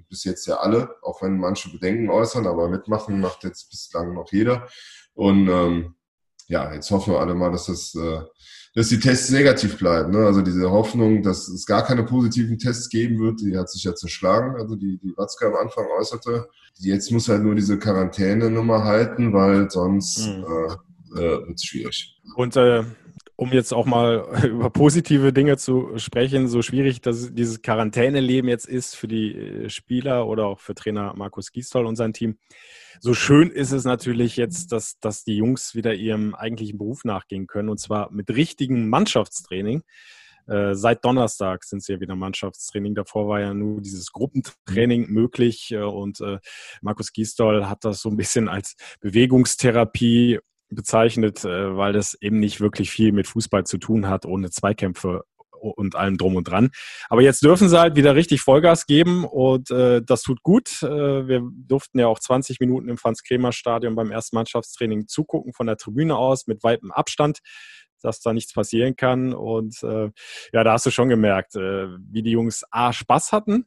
bis jetzt ja alle, auch wenn manche Bedenken äußern, aber mitmachen macht jetzt bislang noch jeder. Und ähm, ja, jetzt hoffen wir alle mal, dass das, äh, dass die Tests negativ bleiben. Ne? Also diese Hoffnung, dass es gar keine positiven Tests geben wird, die hat sich ja zerschlagen. Also die, die Watzke am Anfang äußerte. Jetzt muss halt nur diese Quarantäne-Nummer halten, weil sonst mhm. äh, äh, wird es schwierig. Und äh, um jetzt auch mal über positive Dinge zu sprechen, so schwierig dass dieses Quarantäneleben jetzt ist für die äh, Spieler oder auch für Trainer Markus Giestol und sein Team, so schön ist es natürlich jetzt, dass, dass die Jungs wieder ihrem eigentlichen Beruf nachgehen können und zwar mit richtigem Mannschaftstraining. Äh, seit Donnerstag sind sie ja wieder Mannschaftstraining. Davor war ja nur dieses Gruppentraining möglich äh, und äh, Markus Giestol hat das so ein bisschen als Bewegungstherapie bezeichnet, äh, weil das eben nicht wirklich viel mit Fußball zu tun hat, ohne Zweikämpfe und allem drum und dran. Aber jetzt dürfen sie halt wieder richtig Vollgas geben und äh, das tut gut. Äh, wir durften ja auch 20 Minuten im Franz-Kremer-Stadion beim ersten Mannschaftstraining zugucken von der Tribüne aus mit weitem Abstand, dass da nichts passieren kann. Und äh, ja, da hast du schon gemerkt, äh, wie die Jungs A Spaß hatten,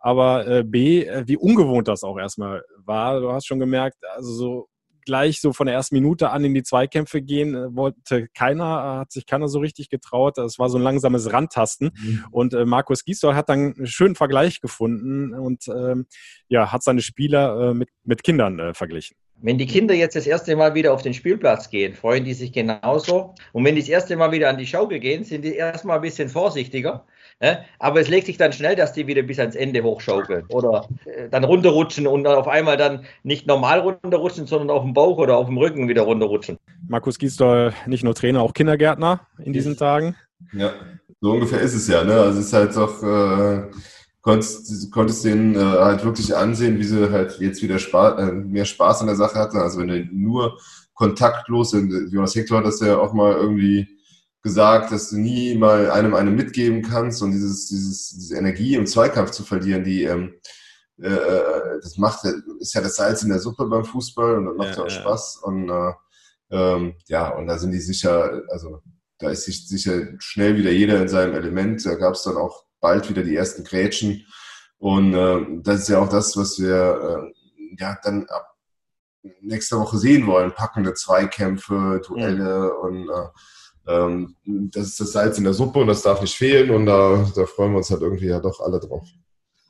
aber äh, B, äh, wie ungewohnt das auch erstmal war. Du hast schon gemerkt, also so gleich so von der ersten Minute an in die Zweikämpfe gehen äh, wollte keiner, hat sich keiner so richtig getraut. Das war so ein langsames Randtasten. Mhm. Und äh, Markus Gisdol hat dann einen schönen Vergleich gefunden und ähm, ja, hat seine Spieler äh, mit, mit Kindern äh, verglichen. Wenn die Kinder jetzt das erste Mal wieder auf den Spielplatz gehen, freuen die sich genauso. Und wenn die das erste Mal wieder an die Schaukel gehen, sind die erstmal ein bisschen vorsichtiger. Aber es legt sich dann schnell, dass die wieder bis ans Ende hochschaukeln oder äh, dann runterrutschen und dann auf einmal dann nicht normal runterrutschen, sondern auf dem Bauch oder auf dem Rücken wieder runterrutschen. Markus Giesdoll, nicht nur Trainer, auch Kindergärtner in diesen Tagen. Ja, so ungefähr ist es ja. Ne? Also es ist halt doch, äh, konntest, konntest denen äh, halt wirklich ansehen, wie sie halt jetzt wieder Spaß, äh, mehr Spaß an der Sache hatten. Also wenn du nur kontaktlos sind, Jonas Hector hat das ja auch mal irgendwie gesagt, dass du nie mal einem eine mitgeben kannst und dieses, dieses, diese Energie im Zweikampf zu verlieren, die ähm, äh, äh das macht ist ja das Salz in der Suppe beim Fußball und das macht ja, auch ja. Spaß und äh, ähm, ja und da sind die sicher, also da ist sich sicher schnell wieder jeder in seinem Element. Da gab es dann auch bald wieder die ersten Grätschen und äh, das ist ja auch das, was wir äh, ja dann ab nächster Woche sehen wollen: packende Zweikämpfe, Duelle mhm. und äh, ähm, das ist das Salz in der Suppe und das darf nicht fehlen und da, da freuen wir uns halt irgendwie ja doch alle drauf.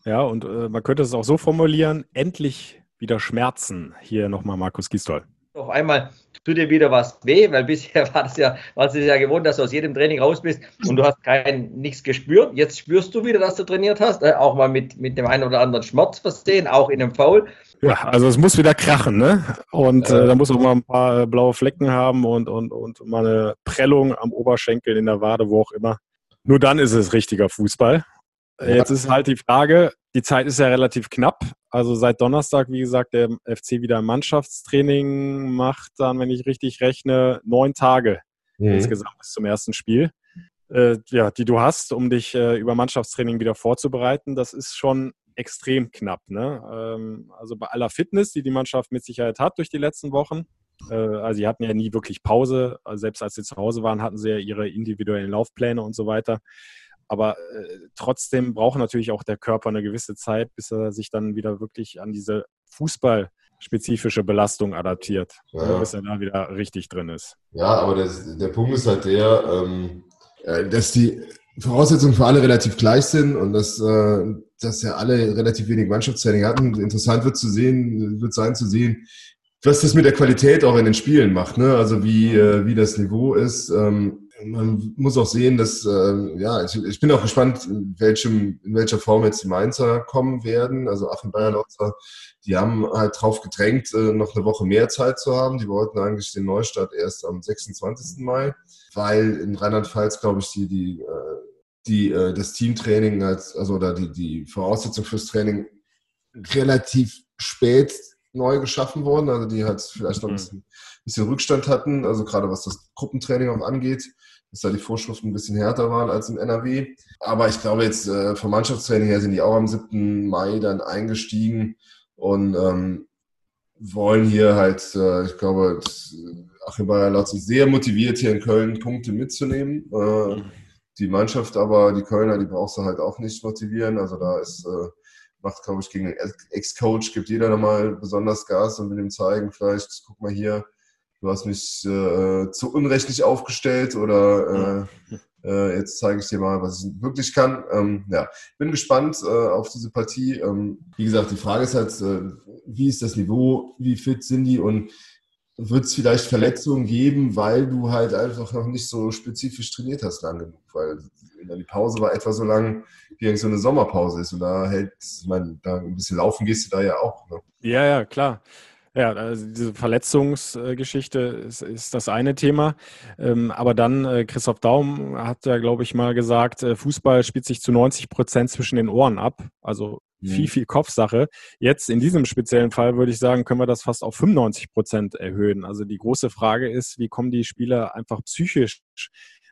Ja, und äh, man könnte es auch so formulieren, endlich wieder Schmerzen. Hier nochmal Markus Gistol. Auf einmal tut dir wieder was weh, weil bisher war das ja, warst du ja gewohnt, dass du aus jedem Training raus bist und du hast kein nichts gespürt. Jetzt spürst du wieder, dass du trainiert hast, äh, auch mal mit, mit dem einen oder anderen Schmerz versehen, auch in einem Foul. Ja, also es muss wieder krachen, ne? Und äh, da muss auch mal ein paar äh, blaue Flecken haben und, und, und mal eine Prellung am Oberschenkel, in der Wade, wo auch immer. Nur dann ist es richtiger Fußball. Jetzt ist halt die Frage, die Zeit ist ja relativ knapp. Also seit Donnerstag, wie gesagt, der FC wieder Mannschaftstraining macht dann, wenn ich richtig rechne, neun Tage mhm. insgesamt bis zum ersten Spiel. Äh, ja, die du hast, um dich äh, über Mannschaftstraining wieder vorzubereiten. Das ist schon extrem knapp. Ne? Ähm, also bei aller Fitness, die die Mannschaft mit Sicherheit hat durch die letzten Wochen, Äh, also sie hatten ja nie wirklich Pause. Also selbst als sie zu Hause waren, hatten sie ja ihre individuellen Laufpläne und so weiter. Aber äh, trotzdem braucht natürlich auch der Körper eine gewisse Zeit, bis er sich dann wieder wirklich an diese Fußballspezifische Belastung adaptiert, ja. bis er da wieder richtig drin ist. Ja, aber das, der Punkt ist halt der, ähm, äh, dass die Voraussetzungen für alle relativ gleich sind und dass, äh, dass ja alle relativ wenig Mannschaftstraining hatten. Interessant wird zu sehen, wird sein zu sehen, was das mit der Qualität auch in den Spielen macht, ne? Also wie, äh, wie das Niveau ist. Ähm, man muss auch sehen, dass, äh, ja, ich, ich bin auch gespannt, in, welchem, in welcher Form jetzt die Mainzer kommen werden. Also Achim Bayerlotzer, die haben halt drauf gedrängt, äh, noch eine Woche mehr Zeit zu haben. Die wollten eigentlich den Neustart erst am 26. Mai, weil in Rheinland-Pfalz, glaube ich, die, die, äh, die, äh, das Teamtraining als, also oder die, die Voraussetzung fürs Training relativ spät neu geschaffen worden, also die halt vielleicht noch ein mhm. bisschen, bisschen Rückstand hatten, also gerade was das Gruppentraining auch angeht dass da die Vorschriften ein bisschen härter waren als im NRW. Aber ich glaube jetzt äh, vom Mannschaftstraining her sind die auch am 7. Mai dann eingestiegen und ähm, wollen hier halt, äh, ich glaube, Achim Bayer laut sich sehr motiviert, hier in Köln Punkte mitzunehmen. Äh, die Mannschaft aber, die Kölner, die brauchst du halt auch nicht motivieren. Also da ist, äh, macht, glaube ich, gegen Ex-Coach, gibt jeder nochmal besonders Gas und will ihm zeigen, vielleicht, guck mal hier, du hast mich äh, zu unrechtlich aufgestellt oder äh, äh, jetzt zeige ich dir mal, was ich wirklich kann. Ähm, ja, bin gespannt äh, auf diese Partie. Ähm, wie gesagt, die Frage ist halt, äh, wie ist das Niveau, wie fit sind die und wird es vielleicht Verletzungen geben, weil du halt einfach noch nicht so spezifisch trainiert hast lang genug, weil die Pause war etwa so lang, wie so eine Sommerpause ist und da hält, ich meine, da ein bisschen laufen gehst du da ja auch. Ne? Ja, ja, klar. Ja, also diese Verletzungsgeschichte ist, ist das eine Thema. Ähm, aber dann, äh, Christoph Daum hat ja, glaube ich, mal gesagt, äh, Fußball spielt sich zu 90 Prozent zwischen den Ohren ab. Also viel, mhm. viel Kopfsache. Jetzt in diesem speziellen Fall würde ich sagen, können wir das fast auf 95 Prozent erhöhen. Also die große Frage ist, wie kommen die Spieler einfach psychisch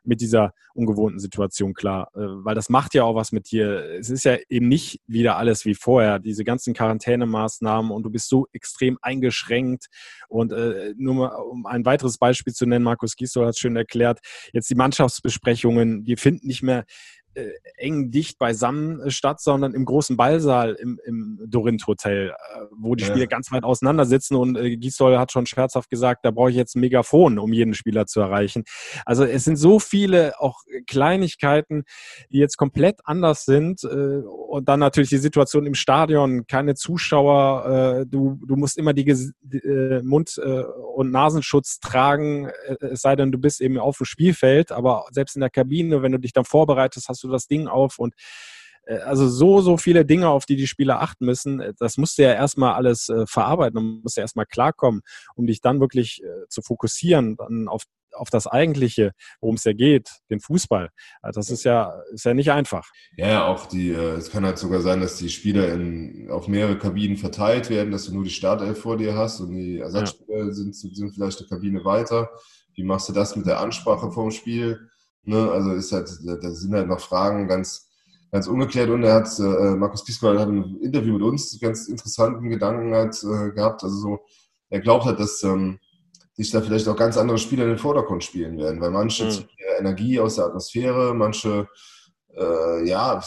mit dieser ungewohnten Situation klar, äh, weil das macht ja auch was mit dir. Es ist ja eben nicht wieder alles wie vorher, diese ganzen Quarantänemaßnahmen und du bist so extrem eingeschränkt. Und äh, nur mal, um ein weiteres Beispiel zu nennen, Markus Gisdol hat es schön erklärt, jetzt die Mannschaftsbesprechungen, die finden nicht mehr äh, eng dicht beisammen äh, statt, sondern im großen Ballsaal im, im Dorint Hotel, äh, wo die ja. Spieler ganz weit auseinander sitzen und äh, Gisdol hat schon scherzhaft gesagt, da brauche ich jetzt ein Megafon, um jeden Spieler zu erreichen. Also es sind so viele auch Kleinigkeiten, die jetzt komplett anders sind äh, und dann natürlich die Situation im Stadion, keine Zuschauer, äh, du, du musst immer die, die äh, Mund- und Nasenschutz tragen, es sei denn, du bist eben auf dem Spielfeld, aber selbst in der Kabine, wenn du dich dann vorbereitest, hast du das Ding auf und äh, also so, so viele Dinge, auf die die Spieler achten müssen, äh, das musst du ja erstmal alles äh, verarbeiten und musst ja erstmal klarkommen, um dich dann wirklich äh, zu fokussieren, dann auf, auf das Eigentliche, worum es ja geht, den Fußball. Also das ist ja, ist ja nicht einfach. Ja, auch die, äh, es kann halt sogar sein, dass die Spieler in, auf mehrere Kabinen verteilt werden, dass du nur die Startelf vor dir hast und die Ersatzspieler ja. sind, sind vielleicht eine Kabine weiter. Wie machst du das mit der Ansprache vom Spiel? Ne? Also ist halt, da sind halt noch Fragen ganz, ganz ungeklärt und er hat, äh, Markus Piesball hat ein Interview mit uns ganz interessanten Gedanken halt, äh, gehabt. Also so, er glaubt halt, dass ähm, sich da vielleicht auch ganz andere Spieler in den Vordergrund spielen werden, weil manche mhm. ziehen Energie aus der Atmosphäre, manche äh, ja,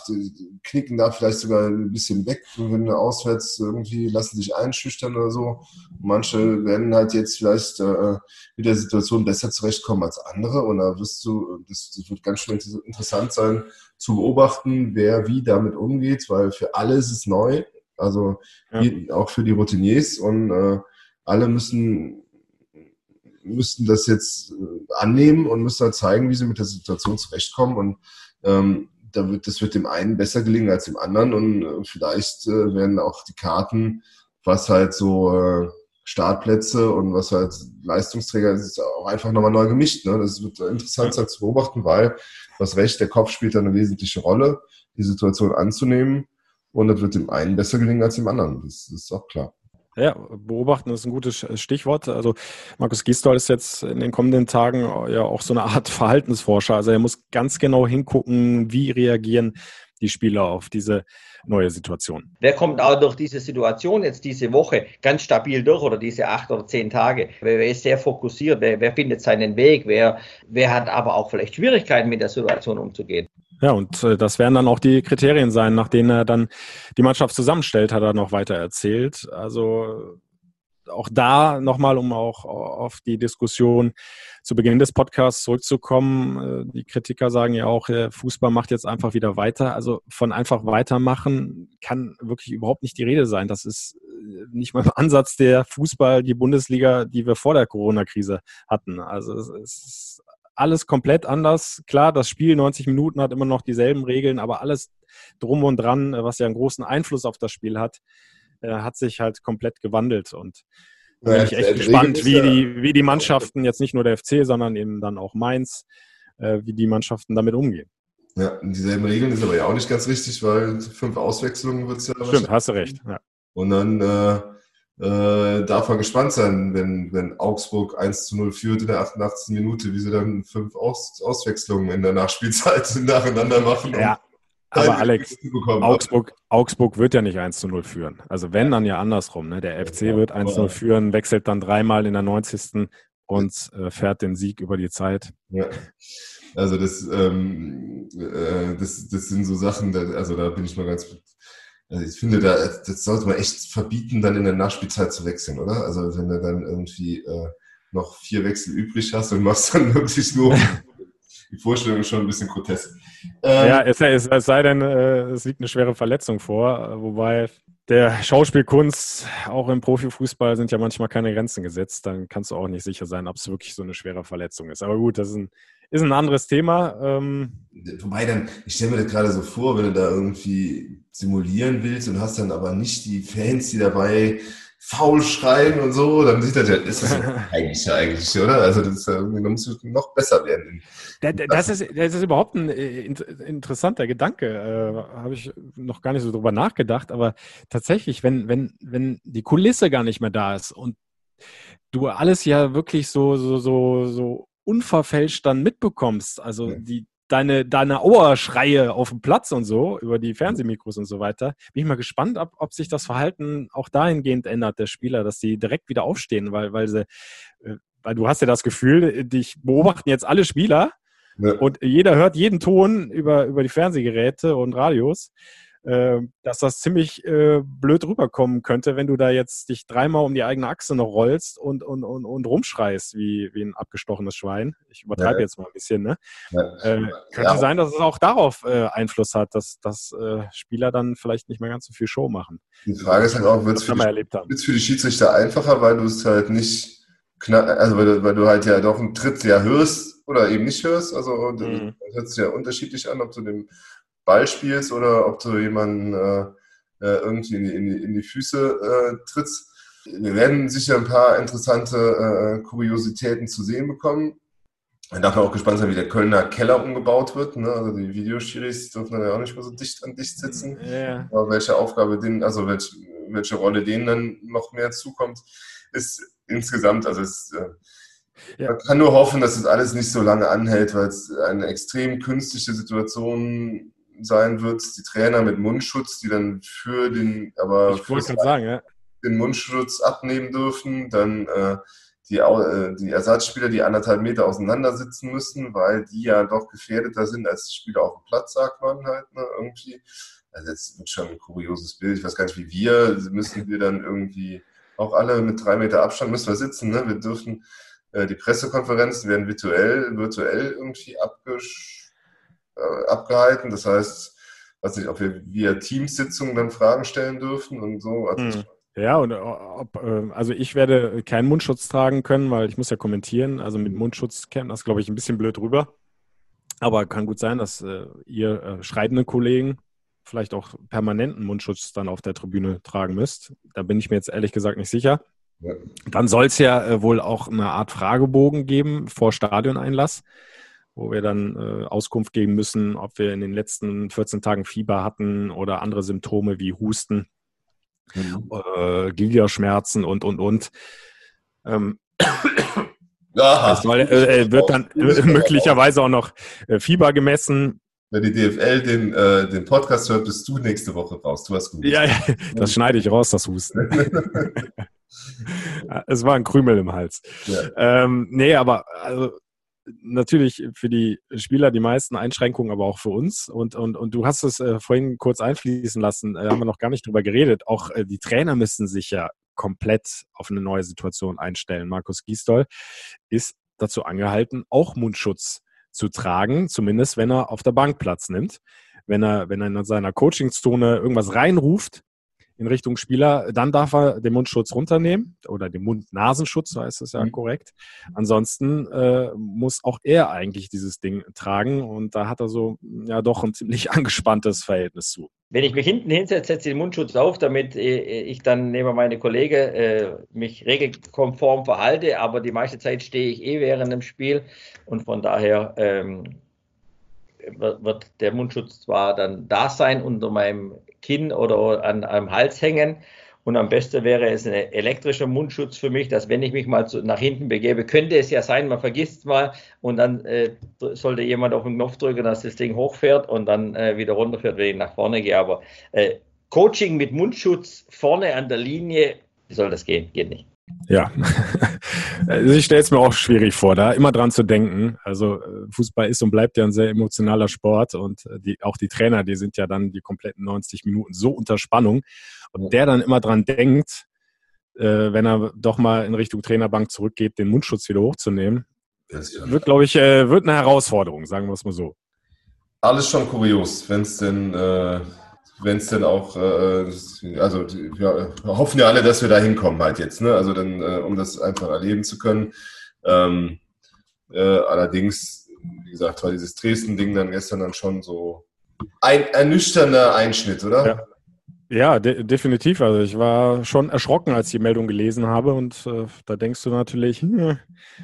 knicken da vielleicht sogar ein bisschen weg, wenn auswärts irgendwie lassen sich einschüchtern oder so. Manche werden halt jetzt vielleicht äh, mit der Situation besser zurechtkommen als andere und da wirst du, das, das wird ganz schön interessant sein zu beobachten, wer wie damit umgeht, weil für alle ist es neu, also ja. auch für die Routiniers und äh, alle müssen müssten das jetzt äh, annehmen und müssen halt zeigen, wie sie mit der Situation zurechtkommen und ähm, da wird, das wird dem einen besser gelingen als dem anderen und äh, vielleicht äh, werden auch die Karten, was halt so äh, Startplätze und was halt Leistungsträger ist, auch einfach nochmal neu gemischt. Ne? Das wird interessant sein zu beobachten, weil, was recht, der Kopf spielt da eine wesentliche Rolle, die Situation anzunehmen und das wird dem einen besser gelingen als dem anderen. Das, das ist auch klar. Ja, beobachten ist ein gutes Stichwort. Also Markus Gisdol ist jetzt in den kommenden Tagen ja auch so eine Art Verhaltensforscher. Also er muss ganz genau hingucken, wie reagieren die Spieler auf diese neue Situation. Wer kommt auch durch diese Situation jetzt diese Woche ganz stabil durch oder diese acht oder zehn Tage? Wer, wer ist sehr fokussiert? Wer, wer findet seinen Weg? Wer, wer hat aber auch vielleicht Schwierigkeiten mit der Situation umzugehen? Ja, und äh, das werden dann auch die Kriterien sein, nach denen er dann die Mannschaft zusammenstellt, hat er noch weiter erzählt. Also auch da nochmal, um auch auf die Diskussion zu Beginn des Podcasts zurückzukommen. Äh, die Kritiker sagen ja auch, der Fußball macht jetzt einfach wieder weiter. Also von einfach weitermachen kann wirklich überhaupt nicht die Rede sein. Das ist äh, nicht mal im Ansatz der Fußball, die Bundesliga, die wir vor der Corona-Krise hatten. Also es ist alles komplett anders. Klar, das Spiel 90 Minuten hat immer noch dieselben Regeln, aber alles drum und dran, was ja einen großen Einfluss auf das Spiel hat, äh, hat sich halt komplett gewandelt. Und da bin ich echt gespannt, wie die, wie die Mannschaften, jetzt nicht nur der FC, sondern eben dann auch Mainz, äh, wie die Mannschaften damit umgehen. Ja, dieselben Regeln ist aber ja auch nicht ganz richtig, weil fünf Auswechslungen wird es ja. Stimmt, hast du recht. Ja. Und dann äh, äh, darf man gespannt sein, wenn, wenn Augsburg 1 zu 0 führt in der 88. Minute, wie sie dann fünf Aus, Auswechslungen in der Nachspielzeit nacheinander machen. Ja. Aber Alex, Augsburg, Augsburg wird ja nicht 1 zu 0 führen. Also wenn, dann ja andersrum. Ne? Der FC wird 1 zu 0 führen, wechselt dann dreimal in der 90. und äh, fährt den Sieg über die Zeit. Ja. Also das, ähm, äh, das, das sind so Sachen, da, also da bin ich mal ganz also ich finde, da, das sollte man echt verbieten, dann in der Nachspielzeit zu wechseln, oder? Also wenn du dann irgendwie äh, noch vier Wechsel übrig hast und machst dann wirklich nur die Vorstellung ist schon ein bisschen grotesk. Ähm, ja, es, es, es, sei denn, äh, es liegt eine schwere Verletzung vor, wobei der Schauspielkunst, auch im Profifußball sind ja manchmal keine Grenzen gesetzt. Dann kannst du auch nicht sicher sein, ob es wirklich so eine schwere Verletzung ist. Aber gut, das ist ein, ist ein anderes Thema. Ähm, Wobei dann, ich stelle mir das gerade so vor, wenn du da irgendwie simulieren willst und hast dann aber nicht die Fans, die dabei faul schreien und so, dann sieht das ja, ist das eigentlich ja eigentlich, oder? Also das da muss noch besser werden. Das, das, ist, das ist überhaupt ein äh, interessanter Gedanke. Äh, Habe ich noch gar nicht so drüber nachgedacht, aber tatsächlich, wenn, wenn, wenn die Kulisse gar nicht mehr da ist und du alles ja wirklich so, so, so, so unverfälscht dann mitbekommst. Also die, deine, deine Ohrschreie auf dem Platz und so, über die Fernsehmikros und so weiter. Bin ich mal gespannt, ob, ob sich das Verhalten auch dahingehend ändert, der Spieler, dass sie direkt wieder aufstehen, weil, weil sie, äh, weil du hast ja das Gefühl, dich beobachten jetzt alle Spieler ja. und jeder hört jeden Ton über, über die Fernsehgeräte und Radios. Ähm, dass das ziemlich äh, blöd rüberkommen könnte, wenn du da jetzt dich dreimal um die eigene Achse noch rollst und, und, und, und rumschreist wie, wie ein abgestochenes Schwein. Ich übertreibe ja. jetzt mal ein bisschen. Ne? Ja. Äh, könnte ja. sein, dass es auch darauf äh, Einfluss hat, dass, dass äh, Spieler dann vielleicht nicht mehr ganz so viel Show machen. Die Frage ist halt auch, wird es für, für, die Schiedsrichter einfacher, weil du es halt nicht also weil du, weil du halt ja doch einen Tritt ja hörst oder eben nicht hörst. Also mhm. das hört sich ja unterschiedlich an, ob du dem Ball spielst oder ob du jemanden äh, äh, irgendwie in die, in, die, in die Füße äh, trittst. Wir werden sicher ein paar interessante äh, Kuriositäten zu sehen bekommen. Man darf auch gespannt sein, wie der Kölner Keller umgebaut wird. Ne? Also die Videoschiris dürfen dann ja auch nicht mehr so dicht an dicht sitzen. Yeah. Aber welche Aufgabe denen, also welche, welche Rolle denen dann noch mehr zukommt, ist insgesamt, also es, äh, ja. man kann nur hoffen, dass es alles nicht so lange anhält, weil es eine extrem künstliche Situation sein wird, die Trainer mit Mundschutz, die dann für den, aber ich wollte sagen, ja. den Mundschutz abnehmen dürfen, dann äh, die, äh, die Ersatzspieler, die anderthalb Meter auseinander sitzen müssen, weil die ja doch gefährdeter sind als die Spieler auf dem Platz, sagt man halt, ne, irgendwie. Also das wird schon ein kurioses Bild. Ich weiß gar nicht, wie wir, müssen wir dann irgendwie auch alle mit drei Meter Abstand müssen wir sitzen, ne? Wir dürfen, äh, die Pressekonferenzen werden virtuell, virtuell irgendwie abgesch äh, abgehalten. Das heißt, weiß nicht, ob wir via Teamsitzungen dann Fragen stellen dürfen und so. Also hm. Ja, und äh, ob, äh, also ich werde keinen Mundschutz tragen können, weil ich muss ja kommentieren. Also mit Mundschutz käme das, glaube ich, ein bisschen blöd rüber. Aber kann gut sein, dass äh, ihr äh, schreibende Kollegen vielleicht auch permanenten Mundschutz dann auf der Tribüne tragen müsst. Da bin ich mir jetzt ehrlich gesagt nicht sicher. Ja. Dann soll es ja äh, wohl auch eine Art Fragebogen geben vor Stadioneinlass wo wir dann äh, Auskunft geben müssen, ob wir in den letzten 14 Tagen Fieber hatten oder andere Symptome wie Husten, mhm. äh, Gliederschmerzen und, und, und. Ähm, Aha. Soll, äh, wird dann äh, möglicherweise auch noch äh, Fieber gemessen. wenn die DFL den, äh, den Podcast hört, bist du nächste Woche raus. Du hast gut. Ja, ja, das schneide ich raus, das Husten. es war ein Krümel im Hals. Ja. Ähm, nee, aber also, natürlich für die Spieler die meisten Einschränkungen, aber auch für uns. Und, und, und du hast es äh, vorhin kurz einfließen lassen, äh, haben wir noch gar nicht drüber geredet. Auch äh, die Trainer müssen sich ja komplett auf eine neue Situation einstellen. Markus Gisdol ist dazu angehalten, auch Mundschutz zu tragen, zumindest wenn er auf der Bank Platz nimmt. Wenn er, wenn er in seiner Coachingzone irgendwas reinruft, in Richtung Spieler, dann darf er den Mundschutz runternehmen oder den Mund-Nasenschutz, so heißt es ja mhm. korrekt. Ansonsten äh, muss auch er eigentlich dieses Ding tragen und da hat er so ja doch ein ziemlich angespanntes Verhältnis zu. Wenn ich mich hinten hinsetze, setze ich den Mundschutz auf, damit äh, ich dann neben meine Kollegen äh, mich regelkonform verhalte, aber die meiste Zeit stehe ich eh während dem Spiel und von daher ähm, wird der Mundschutz zwar dann da sein unter meinem Kinn oder an einem Hals hängen. Und am besten wäre es ein elektrischer Mundschutz für mich, dass wenn ich mich mal zu, nach hinten begebe, könnte es ja sein, man vergisst es mal und dann äh, sollte jemand auf den Knopf drücken, dass das Ding hochfährt und dann äh, wieder runterfährt, wenn ich nach vorne gehe. Aber äh, Coaching mit Mundschutz vorne an der Linie, wie soll das gehen? Geht nicht. Ja, also ich stelle es mir auch schwierig vor, da immer dran zu denken. Also äh, Fußball ist und bleibt ja ein sehr emotionaler Sport und äh, die, auch die Trainer, die sind ja dann die kompletten 90 Minuten so unter Spannung und der dann immer dran denkt, äh, wenn er doch mal in Richtung Trainerbank zurückgeht, den Mundschutz wieder hochzunehmen, wird, glaube ich, äh, wird eine Herausforderung, sagen wir es mal so. Alles schon kurios, wenn es denn äh wenn es denn auch, äh, also wir hoffen ja alle, dass wir da hinkommen halt jetzt, ne? Also dann, äh, um das einfach erleben zu können. Ähm, äh, allerdings, wie gesagt, war dieses Dresden-Ding dann gestern dann schon so ein ernüchternder Einschnitt, oder? Ja. Ja, de definitiv. Also ich war schon erschrocken, als ich die Meldung gelesen habe. Und äh, da denkst du natürlich, hm,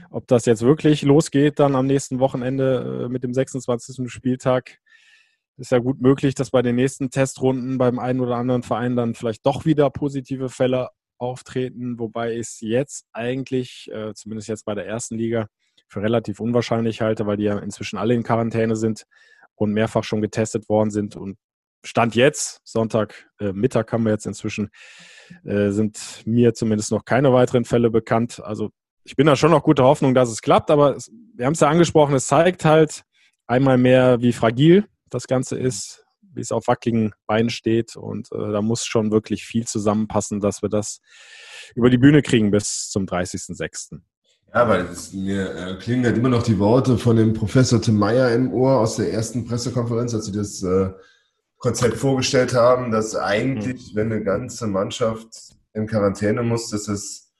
ob das jetzt wirklich losgeht, dann am nächsten Wochenende äh, mit dem 26. Spieltag ist ja gut möglich, dass bei den nächsten Testrunden beim einen oder anderen Verein dann vielleicht doch wieder positive Fälle auftreten, wobei ich es jetzt eigentlich, äh, zumindest jetzt bei der ersten Liga, für relativ unwahrscheinlich halte, weil die ja inzwischen alle in Quarantäne sind und mehrfach schon getestet worden sind. Und Stand jetzt, Sonntag äh, Mittag haben wir jetzt inzwischen, äh, sind mir zumindest noch keine weiteren Fälle bekannt. Also ich bin da schon noch guter Hoffnung, dass es klappt, aber es, wir haben es ja angesprochen, es zeigt halt einmal mehr, wie fragil das Ganze ist, wie es auf wackeligen Beinen steht. Und äh, da muss schon wirklich viel zusammenpassen, dass wir das über die Bühne kriegen bis zum 30.06. Ja, weil es, mir äh, klingen halt immer noch die Worte von dem Professor Tim Meyer im Ohr aus der ersten Pressekonferenz, als sie das äh, Konzept vorgestellt haben, dass eigentlich, mhm. wenn eine ganze Mannschaft in Quarantäne muss, dass es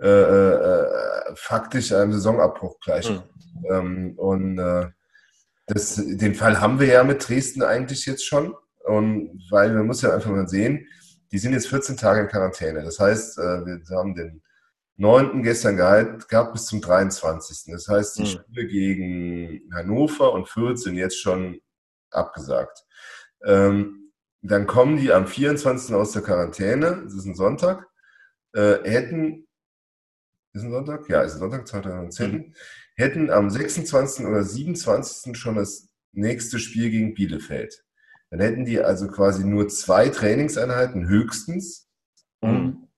äh, äh, äh faktisch einem Saisonabbruch gleicht. Mhm. Ähm, und das, den Fall haben wir ja mit Dresden eigentlich jetzt schon. Und weil man muss ja einfach mal sehen, die sind jetzt 14 Tage in Quarantäne. Das heißt, äh, wir haben den 9. gestern gehabt, gehabt bis zum 23. Das heißt, die mhm. Spiele gegen Hannover und Fürth sind jetzt schon abgesagt. Ähm, dann kommen die am 24. aus der Quarantäne, das ist ein Sonntag, äh, hätten, ist ein Sonntag? Ja, ist ein Sonntag, 2010. Mhm hätten am 26. oder 27. schon das nächste Spiel gegen Bielefeld. Dann hätten die also quasi nur zwei Trainingseinheiten höchstens um,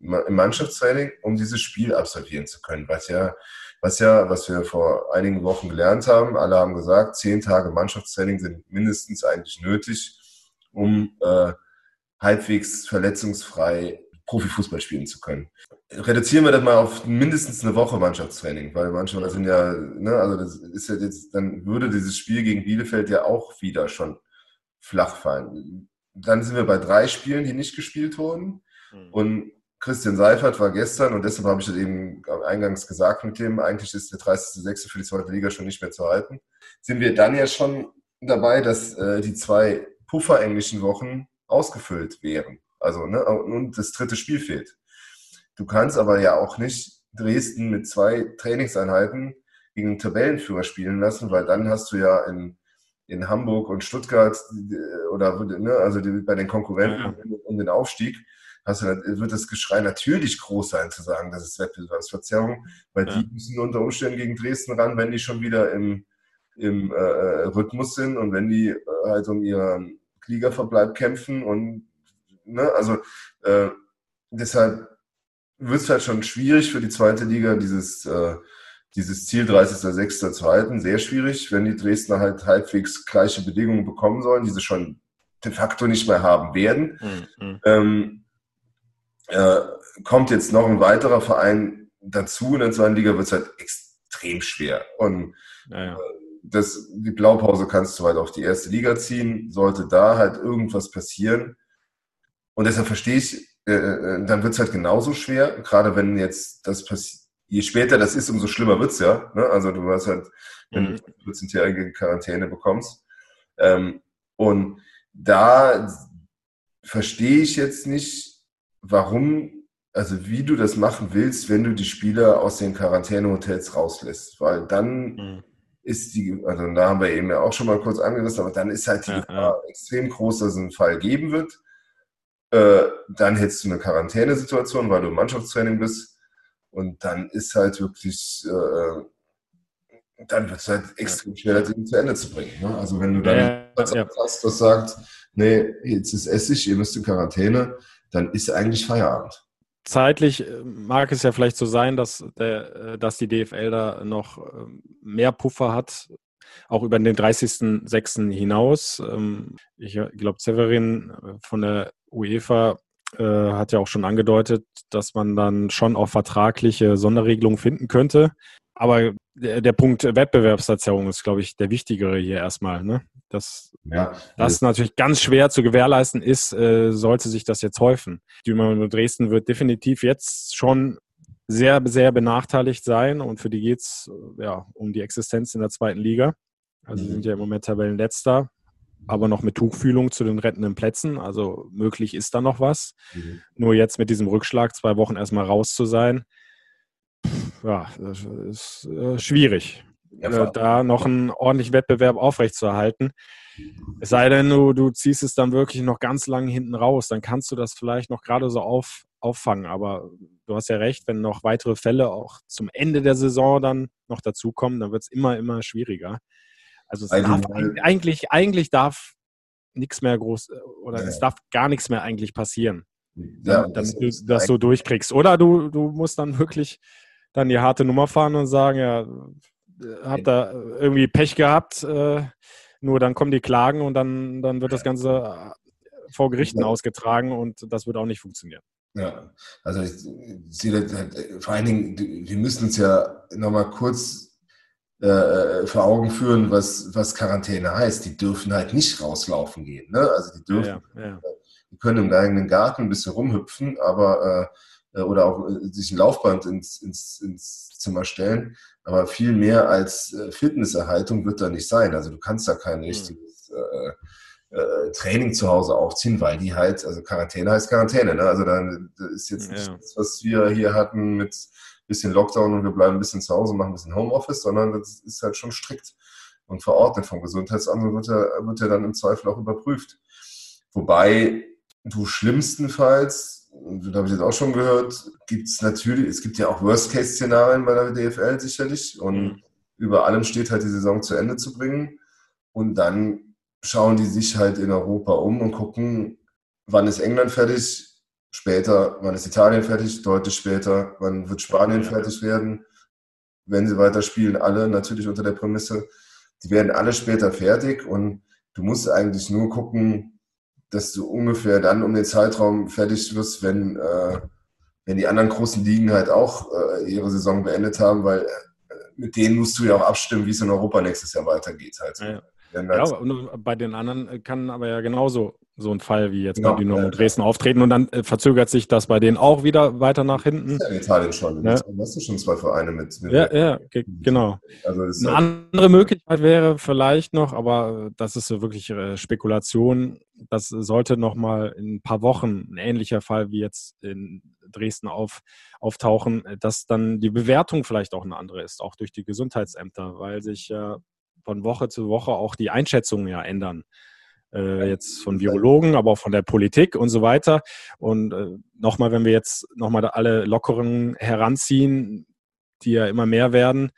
mhm. im Mannschaftstraining, um dieses Spiel absolvieren zu können. Was ja, was ja, was wir vor einigen Wochen gelernt haben, alle haben gesagt, zehn Tage Mannschaftstraining sind mindestens eigentlich nötig, um äh, halbwegs verletzungsfrei Profifußball spielen zu können. Reduzieren wir das mal auf mindestens eine Woche Mannschaftstraining, weil manchmal sind ja, ne, also das ist ja jetzt, dann würde dieses Spiel gegen Bielefeld ja auch wieder schon flach fallen. Dann sind wir bei drei Spielen, die nicht gespielt wurden. Mhm. Und Christian Seifert war gestern, und deshalb habe ich das eben eingangs gesagt mit dem, eigentlich ist der 30.06. für die zweite Liga schon nicht mehr zu halten. Sind wir dann ja schon dabei, dass äh, die zwei pufferenglischen Wochen ausgefüllt wären. Also, ne, und das dritte Spiel fehlt. Du kannst aber ja auch nicht Dresden mit zwei Trainingseinheiten gegen einen Tabellenführer spielen lassen, weil dann hast du ja in, in Hamburg und Stuttgart oder ne, also bei den Konkurrenten ja. um den Aufstieg hast du, wird das Geschrei natürlich groß sein, zu sagen, das ist Wettbewerbsverzerrung, weil ja. die müssen unter Umständen gegen Dresden ran, wenn die schon wieder im, im äh, Rhythmus sind und wenn die äh, halt um ihren Ligaverbleib kämpfen und ne, also äh, deshalb wird es halt schon schwierig für die zweite Liga, dieses, äh, dieses Ziel 30.06.2. Sehr schwierig, wenn die Dresdner halt halbwegs gleiche Bedingungen bekommen sollen, die sie schon de facto nicht mehr haben werden. Mhm. Ähm, äh, kommt jetzt noch ein weiterer Verein dazu in der zweiten Liga, wird es halt extrem schwer. Und ja, ja. Das, die Blaupause kannst du halt auf die erste Liga ziehen. Sollte da halt irgendwas passieren. Und deshalb verstehe ich, äh, äh dann wird es halt genauso schwer, gerade wenn jetzt das passiert. Je später das ist, umso schlimmer wird's ja. Ne? Also du hast halt, wenn mhm. du 14-jährige Quarantäne bekommst. Ähm, und da verstehe ich jetzt nicht, warum, also wie du das machen willst, wenn du die Spieler aus den Quarantänehotels rauslässt. Weil dann mhm. ist die, also da haben wir eben ja auch schon mal kurz angerissen, aber dann ist halt die ja, ja. extrem groß, dass es einen Fall geben wird. Äh, dann hättest du eine Quarantänesituation, weil du im Mannschaftstraining bist. Und dann ist halt wirklich, äh, dann wird es halt extrem schwer, das zu Ende zu bringen. Ne? Also wenn du dann ja, ja. hast, das sagt, nee, jetzt ist Essig, ihr müsst in Quarantäne, dann ist eigentlich Feierabend. Zeitlich äh, mag es ja vielleicht so sein, dass, der, äh, dass die DFL da noch ähm, mehr Puffer hat, auch über den 30.06. hinaus. Ähm, ich glaube, Severin von der UEFA hat ja auch schon angedeutet, dass man dann schon auch vertragliche Sonderregelungen finden könnte. Aber der, der Punkt Wettbewerbsverzerrung ist, glaube ich, der wichtigere hier erstmal. Ne? Das, ja, das natürlich ganz schwer zu gewährleisten ist, äh, sollte sich das jetzt häufen. Dynamo Dresden wird definitiv jetzt schon sehr, sehr benachteiligt sein und für die geht es ja, um die Existenz in der zweiten Liga. Also mhm. sind ja im Moment Tabellenletzter, aber noch mit Tuchfühlung zu den rettenden Plätzen. Also möglich ist da noch was. Mhm. Nur jetzt mit diesem Rückschlag zwei Wochen erstmal raus zu sein, ja, das ist äh, schwierig, ja, äh, da noch einen ordentlichen Wettbewerb aufrechtzuerhalten. Es sei denn, du, du ziehst es dann wirklich noch ganz lang hinten raus, dann kannst du das vielleicht noch gerade so auf, auffangen. Aber du hast ja recht, wenn noch weitere Fälle auch zum Ende der Saison dann noch dazukommen, dann wird es immer, immer schwieriger. Also darf, eigentlich, eigentlich darf nichts mehr groß äh, oder ja. es darf gar nichts mehr eigentlich passieren, ja, damit du das so durchkriegst. Oder du, du musst dann wirklich dann die harte Nummer fahren und sagen, ja, habt da irgendwie Pech gehabt, äh, nur dann kommen die Klagen und dann, dann wird das Ganze vor Gerichten ja. ausgetragen und das wird auch nicht funktionieren. Ja, also ich sehe vor allen Dingen, wir müssen uns ja nochmal kurz äh, vor Augen führen, was, was Quarantäne heißt. Die dürfen halt nicht rauslaufen gehen. Ne? Also die dürfen, ja, ja, die können im eigenen Garten ein bisschen rumhüpfen, aber äh, äh, oder auch äh, sich ein Laufband ins, ins, ins Zimmer stellen. Aber viel mehr als äh, Fitnesserhaltung wird da nicht sein. Also du kannst da kein hm. richtiges äh, äh, Training zu Hause aufziehen, weil die halt, also Quarantäne heißt Quarantäne. Ne? Also dann ist jetzt nicht das, was wir hier hatten mit bisschen Lockdown und wir bleiben ein bisschen zu Hause, machen ein bisschen Homeoffice, sondern das ist halt schon strikt und verordnet vom Gesundheitsamt und wird ja, wird ja dann im Zweifel auch überprüft. Wobei du schlimmstenfalls das habe ich jetzt auch schon gehört, gibt es natürlich, es gibt ja auch Worst-Case-Szenarien bei der DFL sicherlich und mhm. über allem steht halt die Saison zu Ende zu bringen und dann schauen die sich halt in Europa um und gucken, wann ist England fertig, später, wann ist Italien fertig, deutlich später, wann wird Spanien ja. fertig werden, wenn sie weiterspielen, alle natürlich unter der Prämisse, die werden alle später fertig und du musst eigentlich nur gucken, dass du ungefähr dann um den Zeitraum fertig wirst, wenn, äh, wenn die anderen großen Ligen halt auch äh, ihre Saison beendet haben, weil äh, mit denen musst du ja auch abstimmen, wie es in Europa nächstes Jahr weitergeht. Halt. Ja, ja. und bei den anderen kann aber ja genauso so ein Fall wie jetzt genau, bei Dynamo ja, Dresden auftreten und dann äh, verzögert sich das bei denen auch wieder weiter nach hinten. Ja in Italien schon. Ja. Hast du schon zwei Vereine mit. mit ja, ja, genau. Also Eine halt andere Möglichkeit wäre vielleicht noch, aber das ist so wirklich äh, Spekulation. Das sollte nochmal in ein paar Wochen ein ähnlicher Fall wie jetzt in Dresden auf, auftauchen, dass dann die Bewertung vielleicht auch eine andere ist, auch durch die Gesundheitsämter, weil sich ja von Woche zu Woche auch die Einschätzungen ja ändern äh, jetzt von Virologen, aber auch von der Politik und so weiter. Und äh, nochmal, wenn wir jetzt nochmal alle Lockeren heranziehen, die ja immer mehr werden,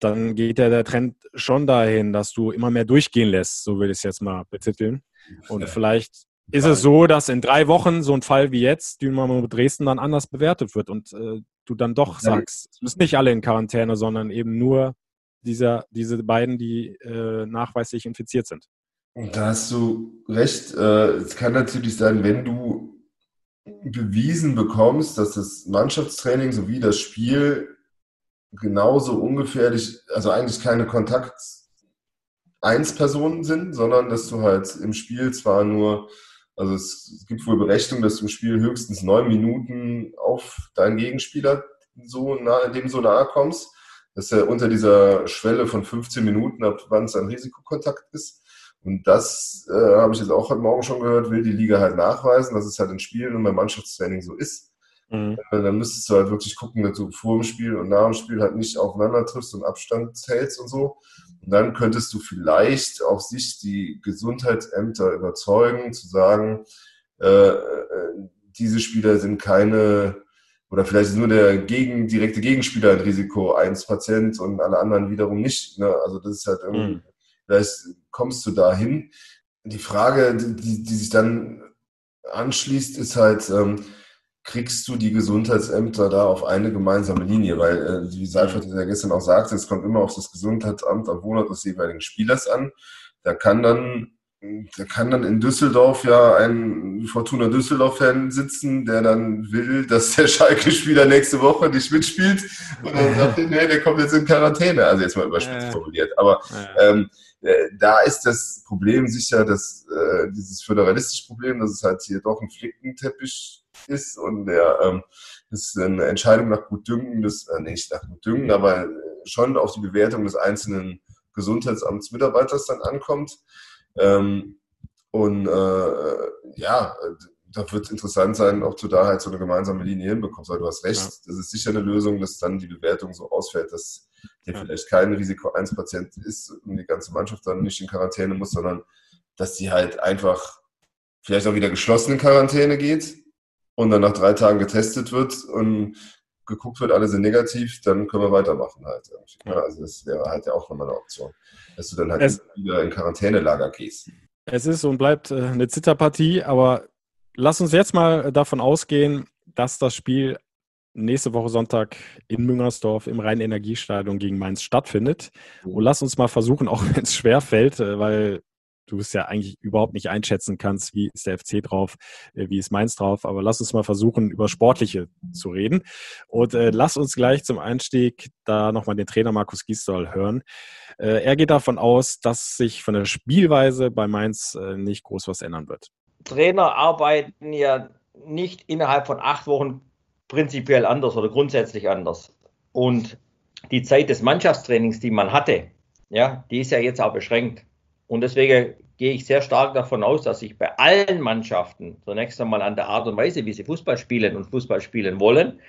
dann geht ja der Trend schon dahin, dass du immer mehr durchgehen lässt, so will ich es jetzt mal betiteln. Und vielleicht ist es so, dass in drei Wochen so ein Fall wie jetzt, Dynamo Dresden, dann anders bewertet wird und äh, du dann doch sagst, es müssen nicht alle in Quarantäne, sondern eben nur dieser, diese beiden, die äh, nachweislich infiziert sind. Da hast du recht. Äh, es kann natürlich sein, wenn du bewiesen bekommst, dass das Mannschaftstraining sowie das Spiel genauso ungefährlich, also eigentlich keine Kontakt 1 Personen sind, sondern dass du halt im Spiel zwar nur, also es, gibt wohl Berechnung, dass du im Spiel höchstens neun Minuten auf deinen Gegenspieler so nahe, dem so nahe kommst, dass er unter dieser Schwelle von 15 Minuten, ab wann es ein Risikokontakt ist. Und das äh, habe ich jetzt auch heute Morgen schon gehört, will die Liga halt nachweisen, dass es halt in Spielen und beim Mannschaftstraining so ist. Mhm. Äh, dann müsstest du halt wirklich gucken, dass du vor dem Spiel und nach dem Spiel halt nicht aufeinander triffst und Abstand hältst und so. Und dann könntest du vielleicht auch sich die Gesundheitsämter überzeugen, zu sagen, äh, äh, diese Spieler sind keine, oder vielleicht ist nur der gegen, direkte Gegenspieler ein Risiko 1 Patient und alle anderen wiederum nicht. Ne? Also das ist halt irgendwie, mhm. vielleicht kommst du dahin. Die Frage, die, die sich dann anschließt, ist halt, ähm, kriegst du die Gesundheitsämter da auf eine gemeinsame Linie, weil, äh, wie Seifert ja gestern auch sagte, es kommt immer auf das Gesundheitsamt am Wohnort des jeweiligen Spielers an. Da kann dann, da kann dann in Düsseldorf ja ein Fortuna Düsseldorf-Fan sitzen, der dann will, dass der Schalke-Spieler nächste Woche nicht mitspielt und dann sagt er, nee, der kommt jetzt in Quarantäne. Also jetzt mal überspitzt formuliert. Aber ähm, äh, da ist das Problem sicher, dass äh, dieses föderalistische Problem, dass es halt hier doch ein Flickenteppich ist und der ähm, ist eine Entscheidung nach Gutdünken des, äh, nicht nach Gutdünken, aber schon auf die Bewertung des einzelnen Gesundheitsamtsmitarbeiters dann ankommt. Ähm, und äh, ja, da wird interessant sein, ob du da halt so eine gemeinsame Linie hinbekommst. Weil du hast recht, ja. das ist sicher eine Lösung, dass dann die Bewertung so ausfällt, dass der ja. vielleicht kein Risiko-1-Patient ist und die ganze Mannschaft dann nicht in Quarantäne muss, sondern dass die halt einfach vielleicht auch wieder geschlossen in Quarantäne geht und dann nach drei Tagen getestet wird und geguckt wird, alle sind negativ, dann können wir weitermachen halt. Ja. Also das wäre halt ja auch nochmal eine Option, dass du dann halt es, wieder in Quarantänelager gehst. Es ist und bleibt äh, eine Zitterpartie, aber lass uns jetzt mal davon ausgehen, dass das Spiel nächste Woche Sonntag in Müngersdorf im Rhein-Energiestadion gegen Mainz stattfindet. Und lass uns mal versuchen, auch wenn es schwer fällt, äh, weil du es ja eigentlich überhaupt nicht einschätzen kannst, wie ist der FC drauf, äh, wie ist Mainz drauf. Aber lass uns mal versuchen, über Sportliche zu reden. Und äh, lass uns gleich zum Einstieg da nochmal den Trainer Markus Gisdol hören. Äh, er geht davon aus, dass sich von der Spielweise bei Mainz äh, nicht groß was ändern wird. Trainer arbeiten ja nicht innerhalb von acht Wochen prinzipiell anders oder grundsätzlich anders. Und die Zeit des Mannschaftstrainings, die man hatte, ja, die ist ja jetzt auch beschränkt. Und deswegen gehe ich sehr stark davon aus, dass sich bei allen Mannschaften zunächst einmal an der Art und Weise, wie sie Fußball spielen und Fußball spielen wollen,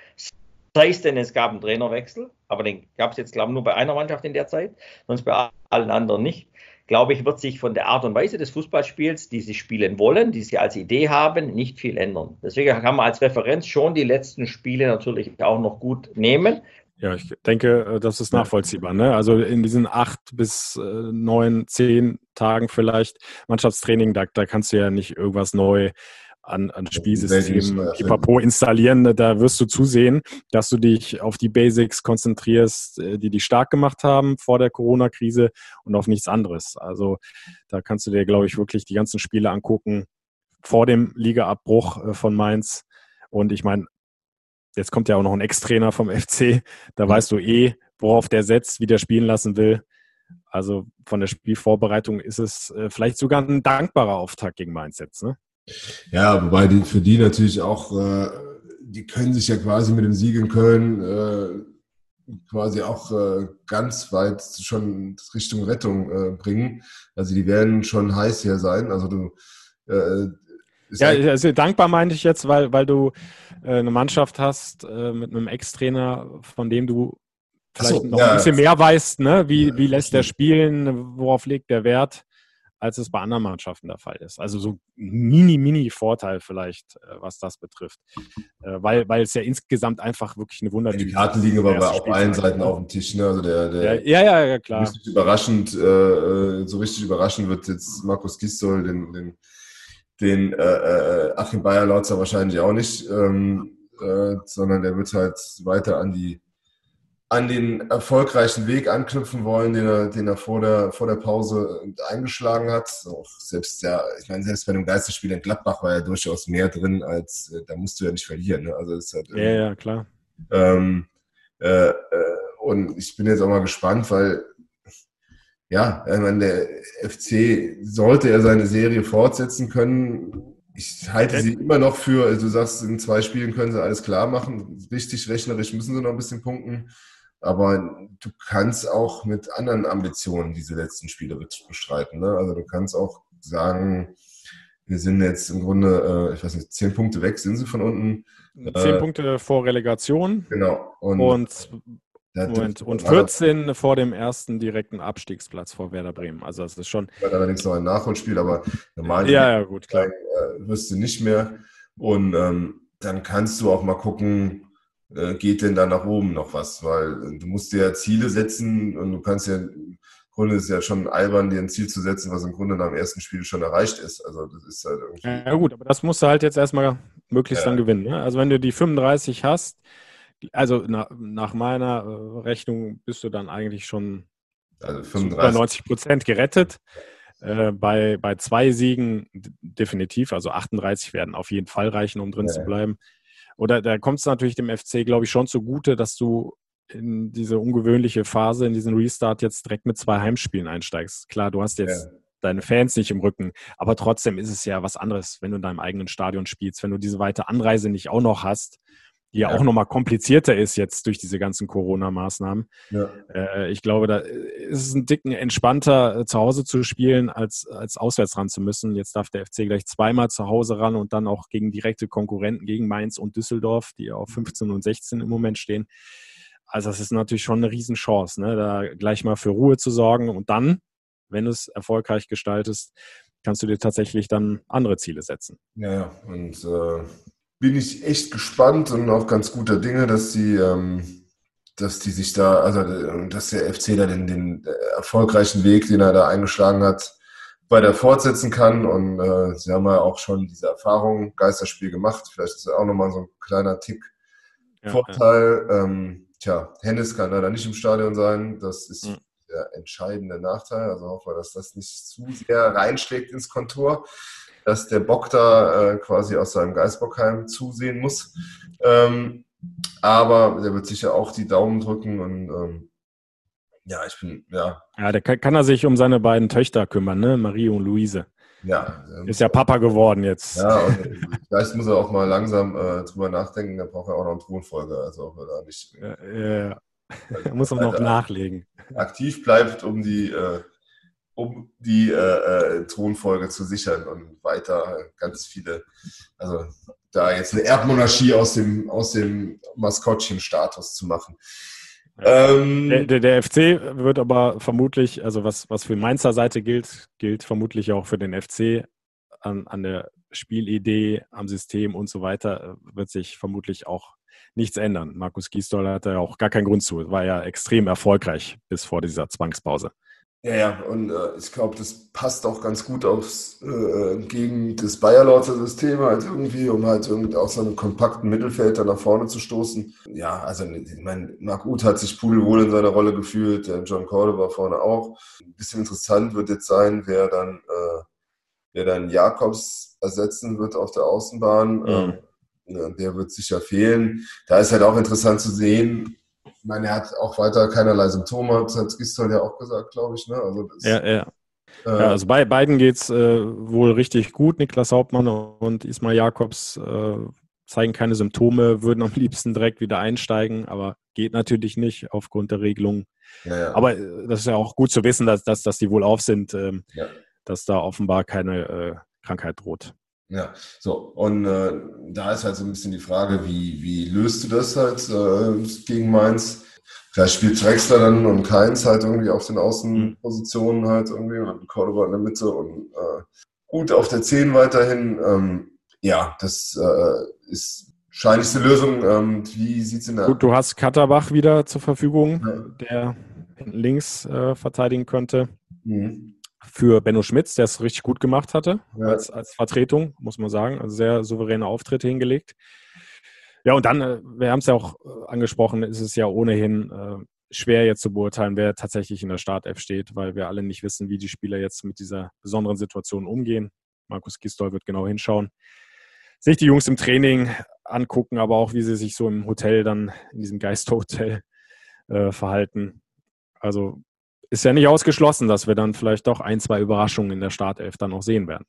sei es denn, es gab einen Trainerwechsel, aber den gab es jetzt, glaube ich, nur bei einer Mannschaft in der Zeit, sonst bei allen anderen nicht. Glaube ich, wird sich von der Art und Weise des Fußballspiels, die sie spielen wollen, die sie als Idee haben, nicht viel ändern. Deswegen kann man als Referenz schon die letzten Spiele natürlich auch noch gut nehmen. Ja, ich denke, äh, das ist nachvollziehbar. Ne? Also in diesen acht bis äh, neun, zehn Tagen vielleicht Mannschaftstraining, da, da kannst du ja nicht irgendwas neu an, an Spielsystemen, Pipapo installieren. Da wirst du zusehen, dass du dich auf die Basics konzentrierst, äh, die dich stark gemacht haben vor der Corona-Krise und auf nichts anderes. Also da kannst du dir, glaube ich, wirklich die ganzen Spiele angucken vor dem Ligaabbruch von Mainz. Und ich meine, Jetzt kommt ja auch noch ein Ex-Trainer vom FC. Da weißt du eh, worauf der setzt, wie der spielen lassen will. Also von der Spielvorbereitung ist es äh, vielleicht sogar ein dankbarer Auftakt gegen Mainz jetzt. Ne? Ja, wobei die, für die natürlich auch, äh, die können sich ja quasi mit dem Sieg in Köln äh, quasi auch äh, ganz weit schon Richtung Rettung äh, bringen. Also die werden schon heiß hier sein. Also du äh, ja, also dankbar meinte ich jetzt, weil, weil du äh, eine Mannschaft hast äh, mit einem Ex-Trainer, von dem du vielleicht so, noch ja, ein bisschen mehr weißt, ne? wie, wie lässt der spielen, worauf legt der Wert. als es bei anderen Mannschaften der Fall ist. Also so ein mini, mini Vorteil vielleicht, äh, was das betrifft. Äh, weil, weil es ja insgesamt einfach wirklich eine ist. Die Karten liegen aber auf allen Seiten auf dem Tisch. Ne? Also der, der ja, ja, ja, klar. Richtig überraschend, äh, so richtig überraschend wird jetzt Markus Gistol den, den, den äh, Achim Bayer-Lautzer wahrscheinlich auch nicht, ähm, äh, sondern der wird halt weiter an die an den erfolgreichen Weg anknüpfen wollen, den er, den er vor, der, vor der Pause eingeschlagen hat. Auch selbst ja, ich meine, selbst bei dem Geisterspiel in Gladbach war ja durchaus mehr drin, als äh, da musst du ja nicht verlieren. Ne? Also ist halt, ja, ja, klar. Ähm, äh, äh, und ich bin jetzt auch mal gespannt, weil ja, ich meine, der FC sollte er seine Serie fortsetzen können. Ich halte sie immer noch für, also du sagst, in zwei Spielen können sie alles klar machen. Richtig rechnerisch müssen sie noch ein bisschen punkten. Aber du kannst auch mit anderen Ambitionen diese letzten Spiele bestreiten. Ne? Also du kannst auch sagen, wir sind jetzt im Grunde, äh, ich weiß nicht, zehn Punkte weg, sind sie von unten. Zehn äh, Punkte vor Relegation. Genau. Und, und, und, und 14 vor dem ersten direkten Abstiegsplatz vor Werder Bremen. Also das ist schon. Hat allerdings noch ein Nachholspiel, aber normal ja, ja, gut, klar. Äh, wirst du nicht mehr. Und ähm, dann kannst du auch mal gucken, äh, geht denn da nach oben noch was? Weil du musst dir ja Ziele setzen und du kannst ja, im Grunde ist ja schon albern, dir ein Ziel zu setzen, was im Grunde nach dem ersten Spiel schon erreicht ist. Also das ist halt irgendwie. Ja gut, aber das musst du halt jetzt erstmal möglichst ja. dann gewinnen. Ne? Also wenn du die 35 hast, also na, nach meiner äh, Rechnung bist du dann eigentlich schon also 35. 90 Prozent gerettet. Äh, bei, bei zwei Siegen definitiv, also 38 werden auf jeden Fall reichen, um drin ja. zu bleiben. Oder da kommt es natürlich dem FC, glaube ich, schon zugute, dass du in diese ungewöhnliche Phase, in diesen Restart jetzt direkt mit zwei Heimspielen einsteigst. Klar, du hast jetzt ja. deine Fans nicht im Rücken, aber trotzdem ist es ja was anderes, wenn du in deinem eigenen Stadion spielst, wenn du diese weite Anreise nicht auch noch hast die ja, ja. auch nochmal komplizierter ist jetzt durch diese ganzen Corona-Maßnahmen. Ja. Äh, ich glaube, da ist es ein Dicken entspannter, äh, zu Hause zu spielen, als, als auswärts ran zu müssen. Jetzt darf der FC gleich zweimal zu Hause ran und dann auch gegen direkte Konkurrenten, gegen Mainz und Düsseldorf, die auf 15 und 16 im Moment stehen. Also das ist natürlich schon eine Riesenchance, ne? da gleich mal für Ruhe zu sorgen und dann, wenn du es erfolgreich gestaltest, kannst du dir tatsächlich dann andere Ziele setzen. Ja, und äh bin ich echt gespannt und auch ganz guter Dinge, dass die, ähm, dass die sich da, also dass der FC da den, den erfolgreichen Weg, den er da eingeschlagen hat, weiter fortsetzen kann. Und äh, sie haben ja auch schon diese Erfahrung, Geisterspiel gemacht. Vielleicht ist das auch nochmal so ein kleiner Tick ja, Vorteil. Ja. Ähm, tja, Hennis kann leider nicht im Stadion sein. Das ist mhm. der entscheidende Nachteil. Also hoffen wir, dass das nicht zu sehr reinschlägt ins Kontor dass der Bock da äh, quasi aus seinem Geistbockheim zusehen muss. Ähm, aber der wird sicher auch die Daumen drücken und ähm, ja, ich bin, ja. Ja, der kann, kann, er sich um seine beiden Töchter kümmern, ne? Marie und Luise. Ja. Ist ja Papa geworden jetzt. Ja, und vielleicht muss er auch mal langsam äh, drüber nachdenken, dann braucht er auch noch einen Thronfolger. Also ob er da nicht. Ja, ja. er muss auch noch nachlegen. Aktiv bleibt, um die äh, um die äh, äh, Thronfolge zu sichern und weiter ganz viele, also da jetzt eine Erbmonarchie aus dem, aus dem Maskottchen-Status zu machen. Ähm, der, der, der, FC wird aber vermutlich, also was, was für Mainzer Seite gilt, gilt vermutlich auch für den FC an, an der Spielidee, am System und so weiter, wird sich vermutlich auch nichts ändern. Markus Gisdol hatte ja auch gar keinen Grund zu, war ja extrem erfolgreich bis vor dieser Zwangspause. Ja, ja, und äh, ich glaube, das passt auch ganz gut aufs, äh, gegen das Bayerlauter System halt irgendwie, um halt irgendwie auch so einen kompakten Mittelfeld da nach vorne zu stoßen. Ja, also ich meine, Marc Uth hat sich pudelwohl in seiner Rolle gefühlt, der John Cordova vorne auch. Ein bisschen interessant wird jetzt sein, wer dann, äh, wer dann Jakobs ersetzen wird auf der Außenbahn. Mhm. Ähm, ja, der wird sicher fehlen. Da ist halt auch interessant zu sehen, ich meine, er hat auch weiter keinerlei Symptome, das hat Gisdol ja auch gesagt, glaube ich. Ne? Also das, ja, ja. Äh, ja, also bei beiden geht es äh, wohl richtig gut. Niklas Hauptmann und Ismail Jakobs äh, zeigen keine Symptome, würden am liebsten direkt wieder einsteigen, aber geht natürlich nicht aufgrund der Regelung. Ja, ja. Aber äh, das ist ja auch gut zu wissen, dass, dass, dass die wohl auf sind, ähm, dass da offenbar keine äh, Krankheit droht. Ja, so, und äh, da ist halt so ein bisschen die Frage, wie, wie löst du das halt äh, gegen Mainz? vielleicht spielt Drexler dann und Keins halt irgendwie auf den Außenpositionen halt irgendwie und Cordoba in der Mitte und äh, gut auf der 10 weiterhin. Ähm, ja, das äh, ist scheinlichste Lösung. Ähm, wie sieht es in der Gut, du hast Katterbach wieder zur Verfügung, ja. der links äh, verteidigen könnte. Mhm. Für Benno Schmitz, der es richtig gut gemacht hatte, ja. als, als Vertretung, muss man sagen. Also sehr souveräne Auftritte hingelegt. Ja, und dann, äh, wir haben es ja auch äh, angesprochen, ist es ja ohnehin äh, schwer jetzt zu beurteilen, wer tatsächlich in der Startelf steht, weil wir alle nicht wissen, wie die Spieler jetzt mit dieser besonderen Situation umgehen. Markus Gistol wird genau hinschauen. Sich die Jungs im Training angucken, aber auch wie sie sich so im Hotel dann, in diesem Geisthotel äh, verhalten. Also ist ja nicht ausgeschlossen, dass wir dann vielleicht doch ein, zwei Überraschungen in der Startelf dann auch sehen werden.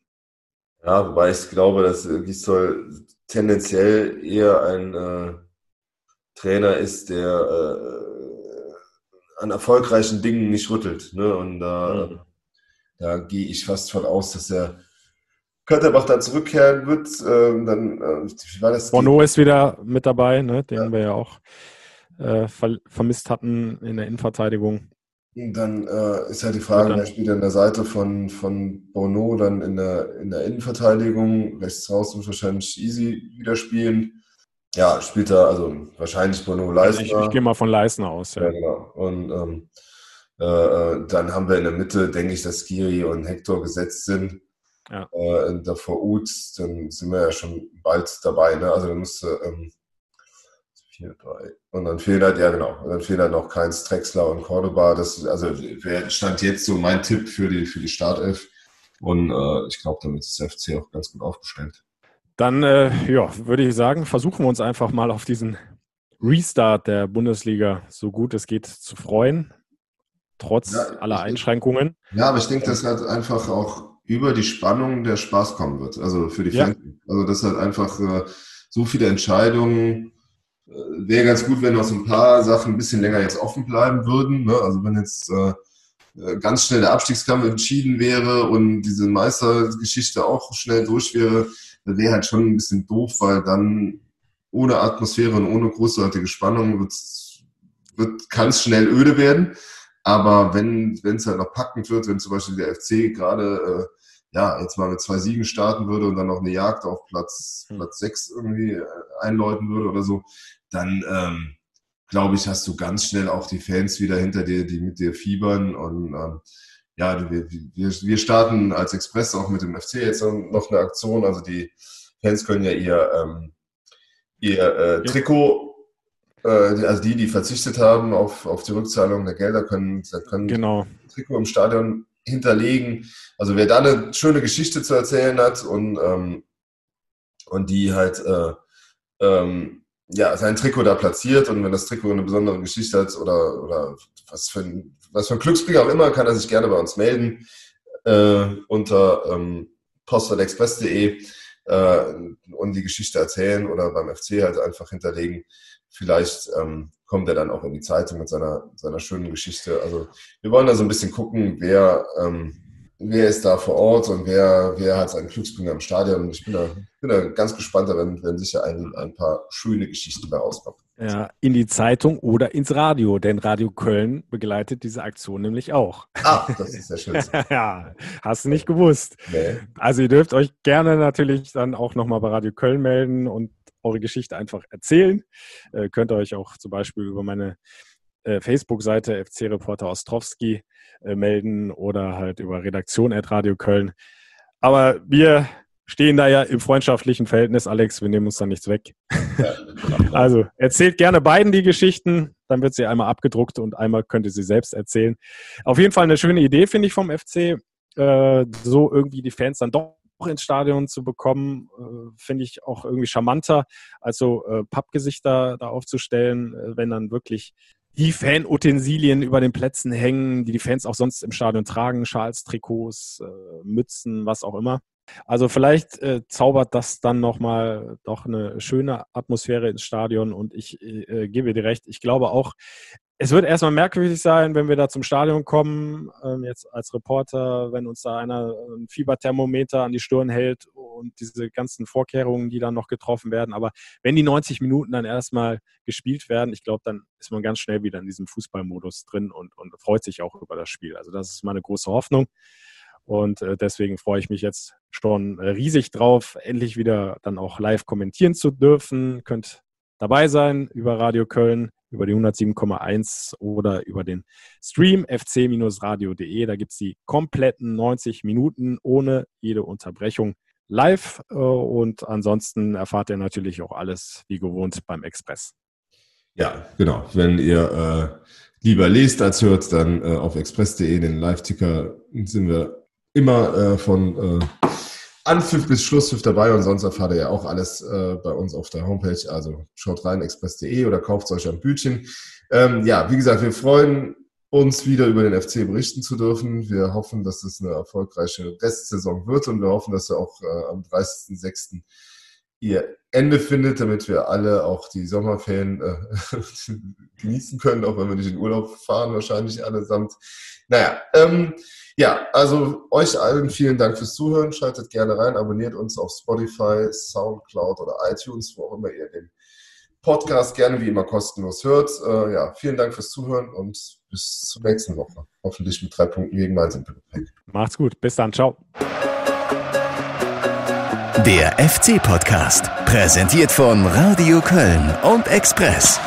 Ja, wobei ich glaube, dass Gistol tendenziell eher ein äh, Trainer ist, der äh, an erfolgreichen Dingen nicht rüttelt. Ne? Und da, mhm. da gehe ich fast von aus, dass er Kötterbach da zurückkehren wird. Ähm, dann, äh, war das? Bono ist wieder mit dabei, ne? den ja. wir ja auch äh, ver vermisst hatten in der Innenverteidigung. Dann äh, ist halt die Frage, wer spielt an der Seite von, von Bono dann in der, in der Innenverteidigung. Rechts raus muss wahrscheinlich Easy wieder spielen. Ja, spielt er, also wahrscheinlich Bono Leisner. Ich, ich gehe mal von Leisner aus. Ja, ja genau. Und ähm, äh, äh, dann haben wir in der Mitte, denke ich, dass Skiri und Hector gesetzt sind. Ja. Äh, davor Ut, dann sind wir ja schon bald dabei. Ne? Also dann müsste ähm, vier, drei. Und dann fehlen halt, ja genau, und dann fehlen halt noch Keins, Drexler und Cordoba. Das, also stand jetzt so mein Tipp für die, für die Startelf. Und äh, ich glaube, damit ist der FC auch ganz gut aufgestellt. Dann, äh, ja, würde ich sagen, versuchen wir uns einfach mal auf diesen Restart der Bundesliga so gut es geht zu freuen, trotz ja, aller Einschränkungen. Ja, aber ich denke, dass halt einfach auch über die Spannung der Spaß kommen wird, also für die Fans. Ja. Also das halt einfach äh, so viele Entscheidungen wäre ganz gut, wenn noch so ein paar Sachen ein bisschen länger jetzt offen bleiben würden. Ne? Also wenn jetzt äh, äh, ganz schnell der Abstiegskampf entschieden wäre und diese Meistergeschichte auch schnell durch wäre, wäre halt schon ein bisschen doof, weil dann ohne Atmosphäre und ohne großartige Spannung wird kann es schnell öde werden. Aber wenn es halt noch packend wird, wenn zum Beispiel der FC gerade äh, ja, jetzt mal mit zwei Siegen starten würde und dann noch eine Jagd auf Platz, hm. Platz sechs irgendwie äh, einläuten würde oder so, dann ähm, glaube ich, hast du ganz schnell auch die Fans wieder hinter dir, die mit dir fiebern. Und ähm, ja, wir, wir, wir starten als Express auch mit dem FC jetzt noch eine Aktion. Also die Fans können ja ihr, ähm, ihr äh, Trikot, äh, also die, die verzichtet haben auf, auf die Rückzahlung der Gelder, können, können genau. Trikot im Stadion hinterlegen. Also wer da eine schöne Geschichte zu erzählen hat und, ähm, und die halt äh, ähm, ja, sein Trikot da platziert und wenn das Trikot eine besondere Geschichte hat oder, oder was, für ein, was für ein Glücksbringer auch immer, kann er sich gerne bei uns melden äh, unter ähm, postadexpress.de äh, und die Geschichte erzählen oder beim FC halt einfach hinterlegen. Vielleicht ähm, kommt er dann auch in die Zeitung mit seiner, seiner schönen Geschichte. Also wir wollen da so ein bisschen gucken, wer, ähm, wer ist da vor Ort und wer, wer hat seinen Glücksbringer im Stadion. Ich bin da, bin da ganz gespannt, da werden, werden sicher ein, ein paar schöne Geschichten da rauskommen. Ja, in die Zeitung oder ins Radio, denn Radio Köln begleitet diese Aktion nämlich auch. Ah, das ist ja schön. ja, hast du nicht gewusst. Nee. Also ihr dürft euch gerne natürlich dann auch nochmal bei Radio Köln melden und eure Geschichte einfach erzählen. Äh, könnt ihr euch auch zum Beispiel über meine äh, Facebook-Seite FC Reporter Ostrowski äh, melden oder halt über Redaktion at Radio Köln. Aber wir stehen da ja im freundschaftlichen Verhältnis, Alex, wir nehmen uns da nichts weg. also erzählt gerne beiden die Geschichten, dann wird sie einmal abgedruckt und einmal könnt ihr sie selbst erzählen. Auf jeden Fall eine schöne Idee, finde ich, vom FC, äh, so irgendwie die Fans dann doch ins Stadion zu bekommen, äh, finde ich auch irgendwie charmanter, als so äh, Pappgesichter da aufzustellen, äh, wenn dann wirklich die Fanutensilien über den Plätzen hängen, die die Fans auch sonst im Stadion tragen, Schals, Trikots, äh, Mützen, was auch immer. Also vielleicht äh, zaubert das dann nochmal doch eine schöne Atmosphäre ins Stadion und ich äh, gebe dir recht, ich glaube auch, es wird erstmal merkwürdig sein, wenn wir da zum Stadion kommen, ähm, jetzt als Reporter, wenn uns da einer ein Fieberthermometer an die Stirn hält und diese ganzen Vorkehrungen, die dann noch getroffen werden. Aber wenn die 90 Minuten dann erstmal gespielt werden, ich glaube, dann ist man ganz schnell wieder in diesem Fußballmodus drin und, und freut sich auch über das Spiel. Also das ist meine große Hoffnung. Und äh, deswegen freue ich mich jetzt schon riesig drauf, endlich wieder dann auch live kommentieren zu dürfen. Könnt dabei sein über Radio Köln, über die 107,1 oder über den Stream fc-radio.de. Da gibt es die kompletten 90 Minuten ohne jede Unterbrechung live. Äh, und ansonsten erfahrt ihr natürlich auch alles wie gewohnt beim Express. Ja, genau. Wenn ihr äh, lieber lest als hört, dann äh, auf express.de, den Live-Ticker, sind wir immer äh, von äh, Anpfiff bis Schlusspfiff dabei und sonst erfahrt ihr ja auch alles äh, bei uns auf der Homepage. Also schaut rein, express.de oder kauft euch ein Bütchen. Ähm, ja, wie gesagt, wir freuen uns wieder über den FC berichten zu dürfen. Wir hoffen, dass es eine erfolgreiche Restsaison wird und wir hoffen, dass wir auch äh, am 30.06. ihr Ende findet, damit wir alle auch die Sommerferien äh, genießen können, auch wenn wir nicht in Urlaub fahren, wahrscheinlich allesamt. Naja, ähm, ja, also euch allen vielen Dank fürs Zuhören. Schaltet gerne rein, abonniert uns auf Spotify, Soundcloud oder iTunes, wo auch immer ihr den Podcast gerne wie immer kostenlos hört. Äh, ja, vielen Dank fürs Zuhören und bis zur nächsten Woche. Hoffentlich mit drei Punkten gegen Mainz im. Macht's gut. Bis dann. Ciao. Der FC-Podcast, präsentiert von Radio Köln und Express.